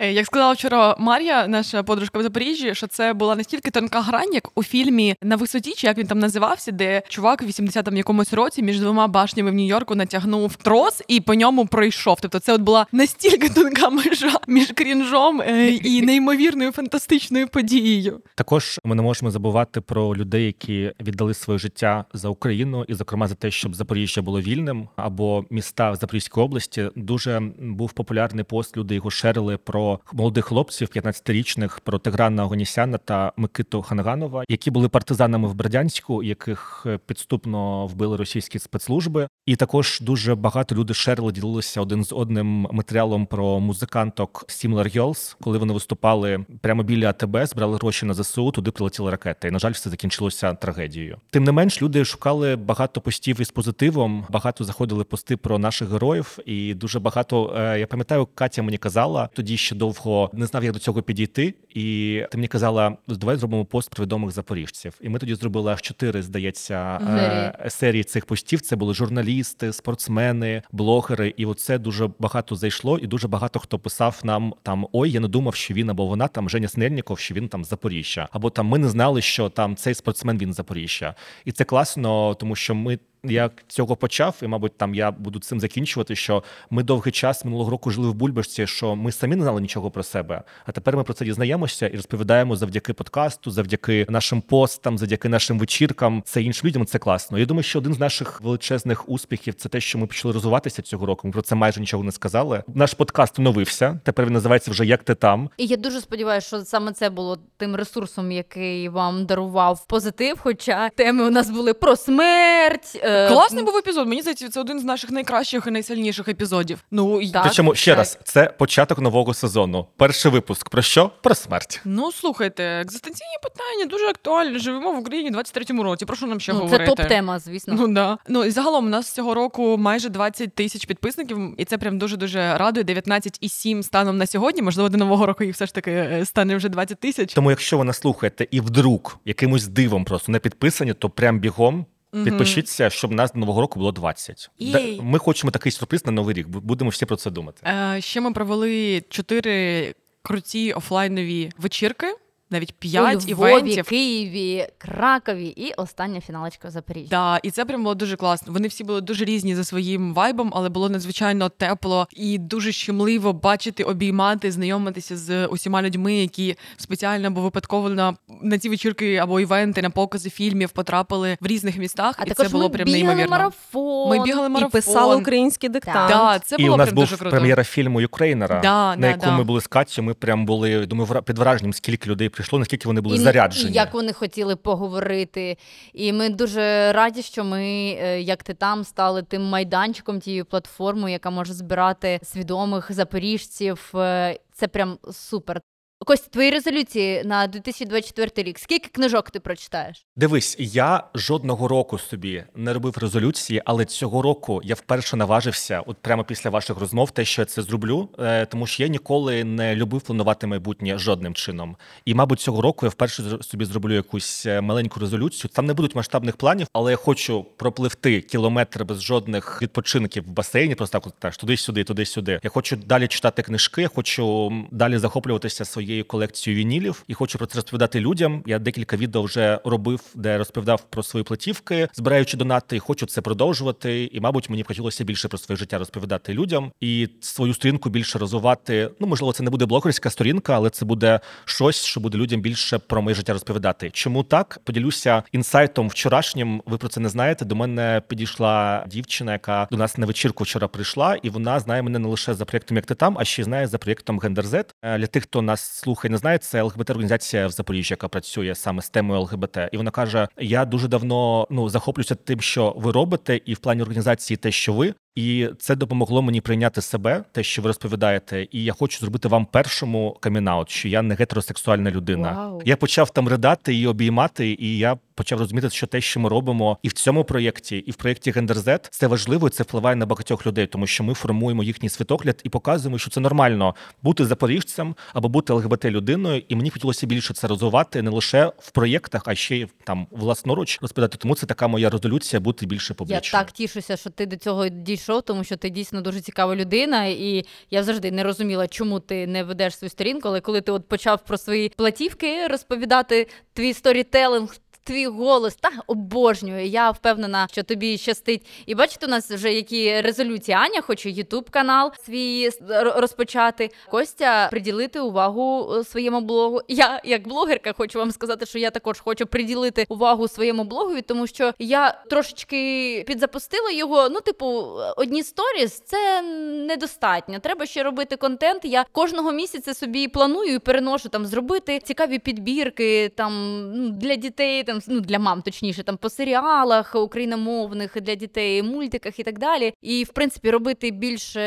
Speaker 5: Як сказала вчора Мар'я, наша подружка в Запоріжжі, що це була настільки тонка грань, як у фільмі на висоті, чи як він там називався, де чувак в 80-му якомусь році між двома башнями в Нью-Йорку натягнув трос і по ньому пройшов. Тобто, це от була настільки (laughs) тонка межа між крінжом е, і неймовірною фантастичною подією.
Speaker 4: Також ми не можемо забувати про людей, які віддали своє життя за Україну, і, зокрема, за те, щоб Запоріжжя було вільним, або міста в Запорізькій області. Дуже був популярний пост. Люди його шерили про молодих хлопців, 15-річних, про Тиграна Огонісяна та Микиту Ханганова, які були партизанами в Бердянську, яких е, підступно вбили російські спецслужби. І також дуже багато люди шерили, ділилися один з одним матеріалом про музиканток Similar Girls, коли вони виступали прямо біля АТБ, збирали гроші на ЗСУ, туди прилетіли ракети. І на жаль, все закінчилося трагедією. Тим не менш, люди шукали багато постів із позитивом, багато заходили пости про наших героїв, і дуже багато е, я пам'ятаю, Катя мені казала тоді ще довго не знав, як до цього підійти. І ти мені казала, давай зробимо пост про відомих запоріжців. І ми тоді зробили аж чотири, здається, е, серії цих постів. Це були журналісти, спортсмени, блогери. І оце дуже багато зайшло, і дуже багато хто писав нам там: ой, я не думав, що він або вона там Женя Снельніков, що він там з Запоріжжя, або там ми не знали, що там цей спортсмен він з Запоріжжя. І це класно, тому що ми. Я цього почав, і мабуть, там я буду цим закінчувати. Що ми довгий час минулого року жили в Бульбашці, що ми самі не знали нічого про себе. А тепер ми про це дізнаємося і розповідаємо завдяки подкасту, завдяки нашим постам, завдяки нашим вечіркам. Це іншим людям. Це класно. Я думаю, що один з наших величезних успіхів це те, що ми почали розвиватися цього року. Ми про це майже нічого не сказали. Наш подкаст оновився. Тепер він називається вже Як ти там.
Speaker 3: І я дуже сподіваюся, що саме це було тим ресурсом, який вам дарував позитив. Хоча теми у нас були про смерть. Е,
Speaker 5: Класний був епізод. Мені здається, це один з наших найкращих і найсильніших епізодів. Ну і-
Speaker 3: Так.
Speaker 4: Причому ще
Speaker 3: так.
Speaker 4: раз, це початок нового сезону. Перший випуск про що? Про смерть.
Speaker 5: ну слухайте, екзистенційні питання дуже актуальні. Живемо в Україні в 23-му році. Про що нам ще
Speaker 3: ну, це топ-тема, звісно.
Speaker 5: Ну да. Ну і загалом у нас цього року майже 20 тисяч підписників, і це прям дуже дуже радує. 19,7 станом на сьогодні. Можливо, до нового року їх все ж таки е, стане вже 20 тисяч.
Speaker 4: Тому, якщо ви нас слухаєте і вдруг якимось дивом просто не підписані, то прям бігом. Підпишіться, щоб нас до нового року було 20.
Speaker 5: Єй.
Speaker 4: Ми хочемо такий сюрприз на новий рік. Будемо всі про це думати.
Speaker 5: Е, ще ми провели чотири круті офлайнові вечірки, навіть п'ять
Speaker 3: у Львові,
Speaker 5: івентів.
Speaker 3: Києві, Кракові і остання фіналочка в Запоріжжі.
Speaker 5: Да, і це прям було дуже класно. Вони всі були дуже різні за своїм вайбом, але було надзвичайно тепло і дуже щемливо бачити, обіймати, знайомитися з усіма людьми, які спеціально або випадково на, на ці вечірки або івенти, на покази фільмів потрапили в різних містах,
Speaker 3: А
Speaker 5: і
Speaker 3: також
Speaker 5: це було
Speaker 3: ми
Speaker 5: прям
Speaker 3: бігали
Speaker 5: неймовірно.
Speaker 3: марафон.
Speaker 5: Ми бігали марафон.
Speaker 2: І писали український диктант.
Speaker 5: Да, це
Speaker 4: і
Speaker 5: було
Speaker 4: у нас
Speaker 5: прям
Speaker 4: був
Speaker 5: дуже круто.
Speaker 4: прем'єра фільму Юкрейнера,
Speaker 5: Да,
Speaker 4: на
Speaker 5: да,
Speaker 4: яку
Speaker 5: да.
Speaker 4: ми були з Катю. Ми прям були думаю, вра- під враженням, скільки людей прийшло, наскільки вони були
Speaker 3: і,
Speaker 4: заряджені.
Speaker 3: І як вони хотіли поговорити. І ми дуже раді, що ми, е, як ти там, стали тим майданчиком, тією платформою, яка може збирати свідомих запоріжців. Е, Це прям супер. Костя, твої резолюції на 2024 рік. Скільки книжок ти прочитаєш?
Speaker 4: Дивись, я жодного року собі не робив резолюції, але цього року я вперше наважився, от прямо після ваших розмов, те, що я це зроблю, е, тому що я ніколи не любив планувати майбутнє жодним чином. І, мабуть, цього року я вперше собі зроблю якусь е, маленьку резолюцію. Там не будуть масштабних планів, але я хочу пропливти кілометри без жодних відпочинків в басейні. Просто так туди-сюди, туди-сюди. Я хочу далі читати книжки, я хочу далі захоплюватися своєю колекцією вінілів і хочу про це розповідати людям. Я декілька відео вже робив, де розповідав про свої платівки, збираючи донати. і Хочу це продовжувати. І, мабуть, мені б хотілося більше про своє життя розповідати людям і свою сторінку більше розвивати. Ну, можливо, це не буде блогерська сторінка, але це буде щось, що буде людям більше про моє життя розповідати. Чому так? Поділюся інсайтом вчорашнім. Ви про це не знаєте. До мене підійшла дівчина, яка до нас на вечірку вчора прийшла, і вона знає мене не лише за проєктом Як ти там, а ще й знає за проєктом Гендерзет. Для тих, хто нас слухає, не знає, це ЛГБТ організація в Запоріжжі, яка працює саме з темою ЛГБТ. І вона каже: Я дуже давно ну захоплююся тим, що ви робите, і в плані організації те, що ви. І це допомогло мені прийняти себе, те, що ви розповідаєте. І я хочу зробити вам першому камінаут, що я не гетеросексуальна людина.
Speaker 3: Вау.
Speaker 4: Я почав там ридати і обіймати, і я почав розуміти, що те, що ми робимо, і в цьому проєкті, і в проєкті Гендерзет, це важливо, і це впливає на багатьох людей, тому що ми формуємо їхній світогляд і показуємо, що це нормально бути запоріжцем або бути ЛГБТ людиною. І мені хотілося більше це розвивати не лише в проєктах, а ще й там власноруч розповідати. Тому це така моя резолюція бути більше
Speaker 3: Я так тішуся, що ти до цього дійшов, тому що ти дійсно дуже цікава людина, і я завжди не розуміла, чому ти не ведеш свою сторінку. Але коли ти от почав про свої платівки розповідати, твій сторітелинг. Твій голос. Та обожнюю. Я впевнена, що тобі щастить. І бачите, у нас вже які резолюції. Аня хоче Ютуб канал свій розпочати. Костя приділити увагу е, своєму блогу. Я, як блогерка, хочу вам сказати, що я також хочу приділити увагу своєму блогові, тому що я трошечки підзапустила його. Ну, типу, одні сторіс це недостатньо. Треба ще робити контент. Я кожного місяця собі планую і переношу там зробити цікаві підбірки там для дітей, там ну для мам, точніше, там по серіалах україномовних для дітей, мультиках і так далі. І в принципі робити більше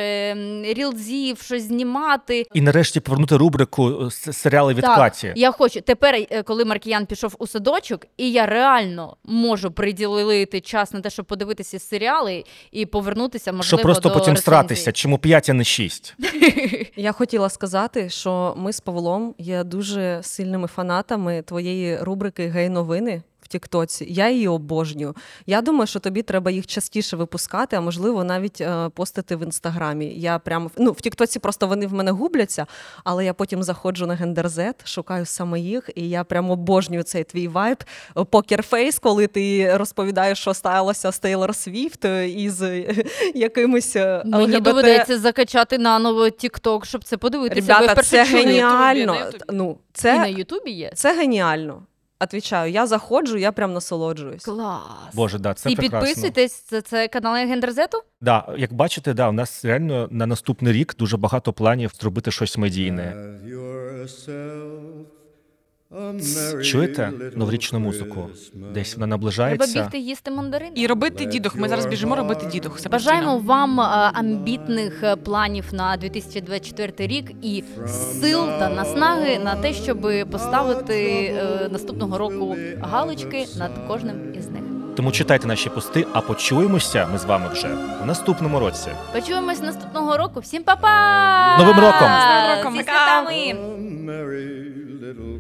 Speaker 3: рілзів, щось знімати.
Speaker 4: І нарешті повернути рубрику е, серіали від
Speaker 3: Так,
Speaker 4: Каті.
Speaker 3: Я хочу тепер, е, коли Маркіян пішов у садочок, і я реально можу приділити час на те, щоб подивитися серіали і повернутися, можливо,
Speaker 4: Щоб просто
Speaker 3: до
Speaker 4: потім
Speaker 3: рецензій.
Speaker 4: стратися, чому 5, а не 6. (laughs)
Speaker 2: Я хотіла сказати, що ми з Павлом є дуже сильними фанатами твоєї рубрики Гей-новини. В Тіктоці я її обожнюю. Я думаю, що тобі треба їх частіше випускати, а можливо навіть е, постити в інстаграмі. Я прямо ну в Тіктоці просто вони в мене губляться, але я потім заходжу на гендерзет, шукаю саме їх, і я прямо обожнюю цей твій вайб. Покерфейс, коли ти розповідаєш, що сталося з Тейлор Свіфт е, із е, якимось е,
Speaker 3: Мені
Speaker 2: ЛГБТ.
Speaker 3: доведеться закачати наново TikTok, щоб це подивитися.
Speaker 2: Ребята, це геніально. Ну,
Speaker 3: І на Ютубі є.
Speaker 2: це геніально. Отвічаю, я заходжу, я прям насолоджуюсь.
Speaker 3: Клас.
Speaker 4: Боже, да, це
Speaker 3: і
Speaker 4: прекрасно.
Speaker 3: підписуйтесь, це, це канал Гендерзету?
Speaker 4: Да, як бачите, да, у нас реально на наступний рік дуже багато планів зробити щось медійне. Чуєте новорічну музику? Десь вона
Speaker 3: Треба
Speaker 4: наближається.
Speaker 3: бігти їсти мандарин.
Speaker 5: І робити дідух. Ми зараз біжимо робити дідух. Себастьяна.
Speaker 3: Бажаємо вам е, амбітних е, планів на 2024 рік і сил та наснаги на те, щоб поставити е, наступного року галочки над кожним із них.
Speaker 4: Тому читайте наші пости, а почуємося ми з вами вже в наступному році.
Speaker 3: Почуємось наступного року. Всім па-па!
Speaker 4: Новим роком!
Speaker 5: З Новим роком!
Speaker 1: Merry little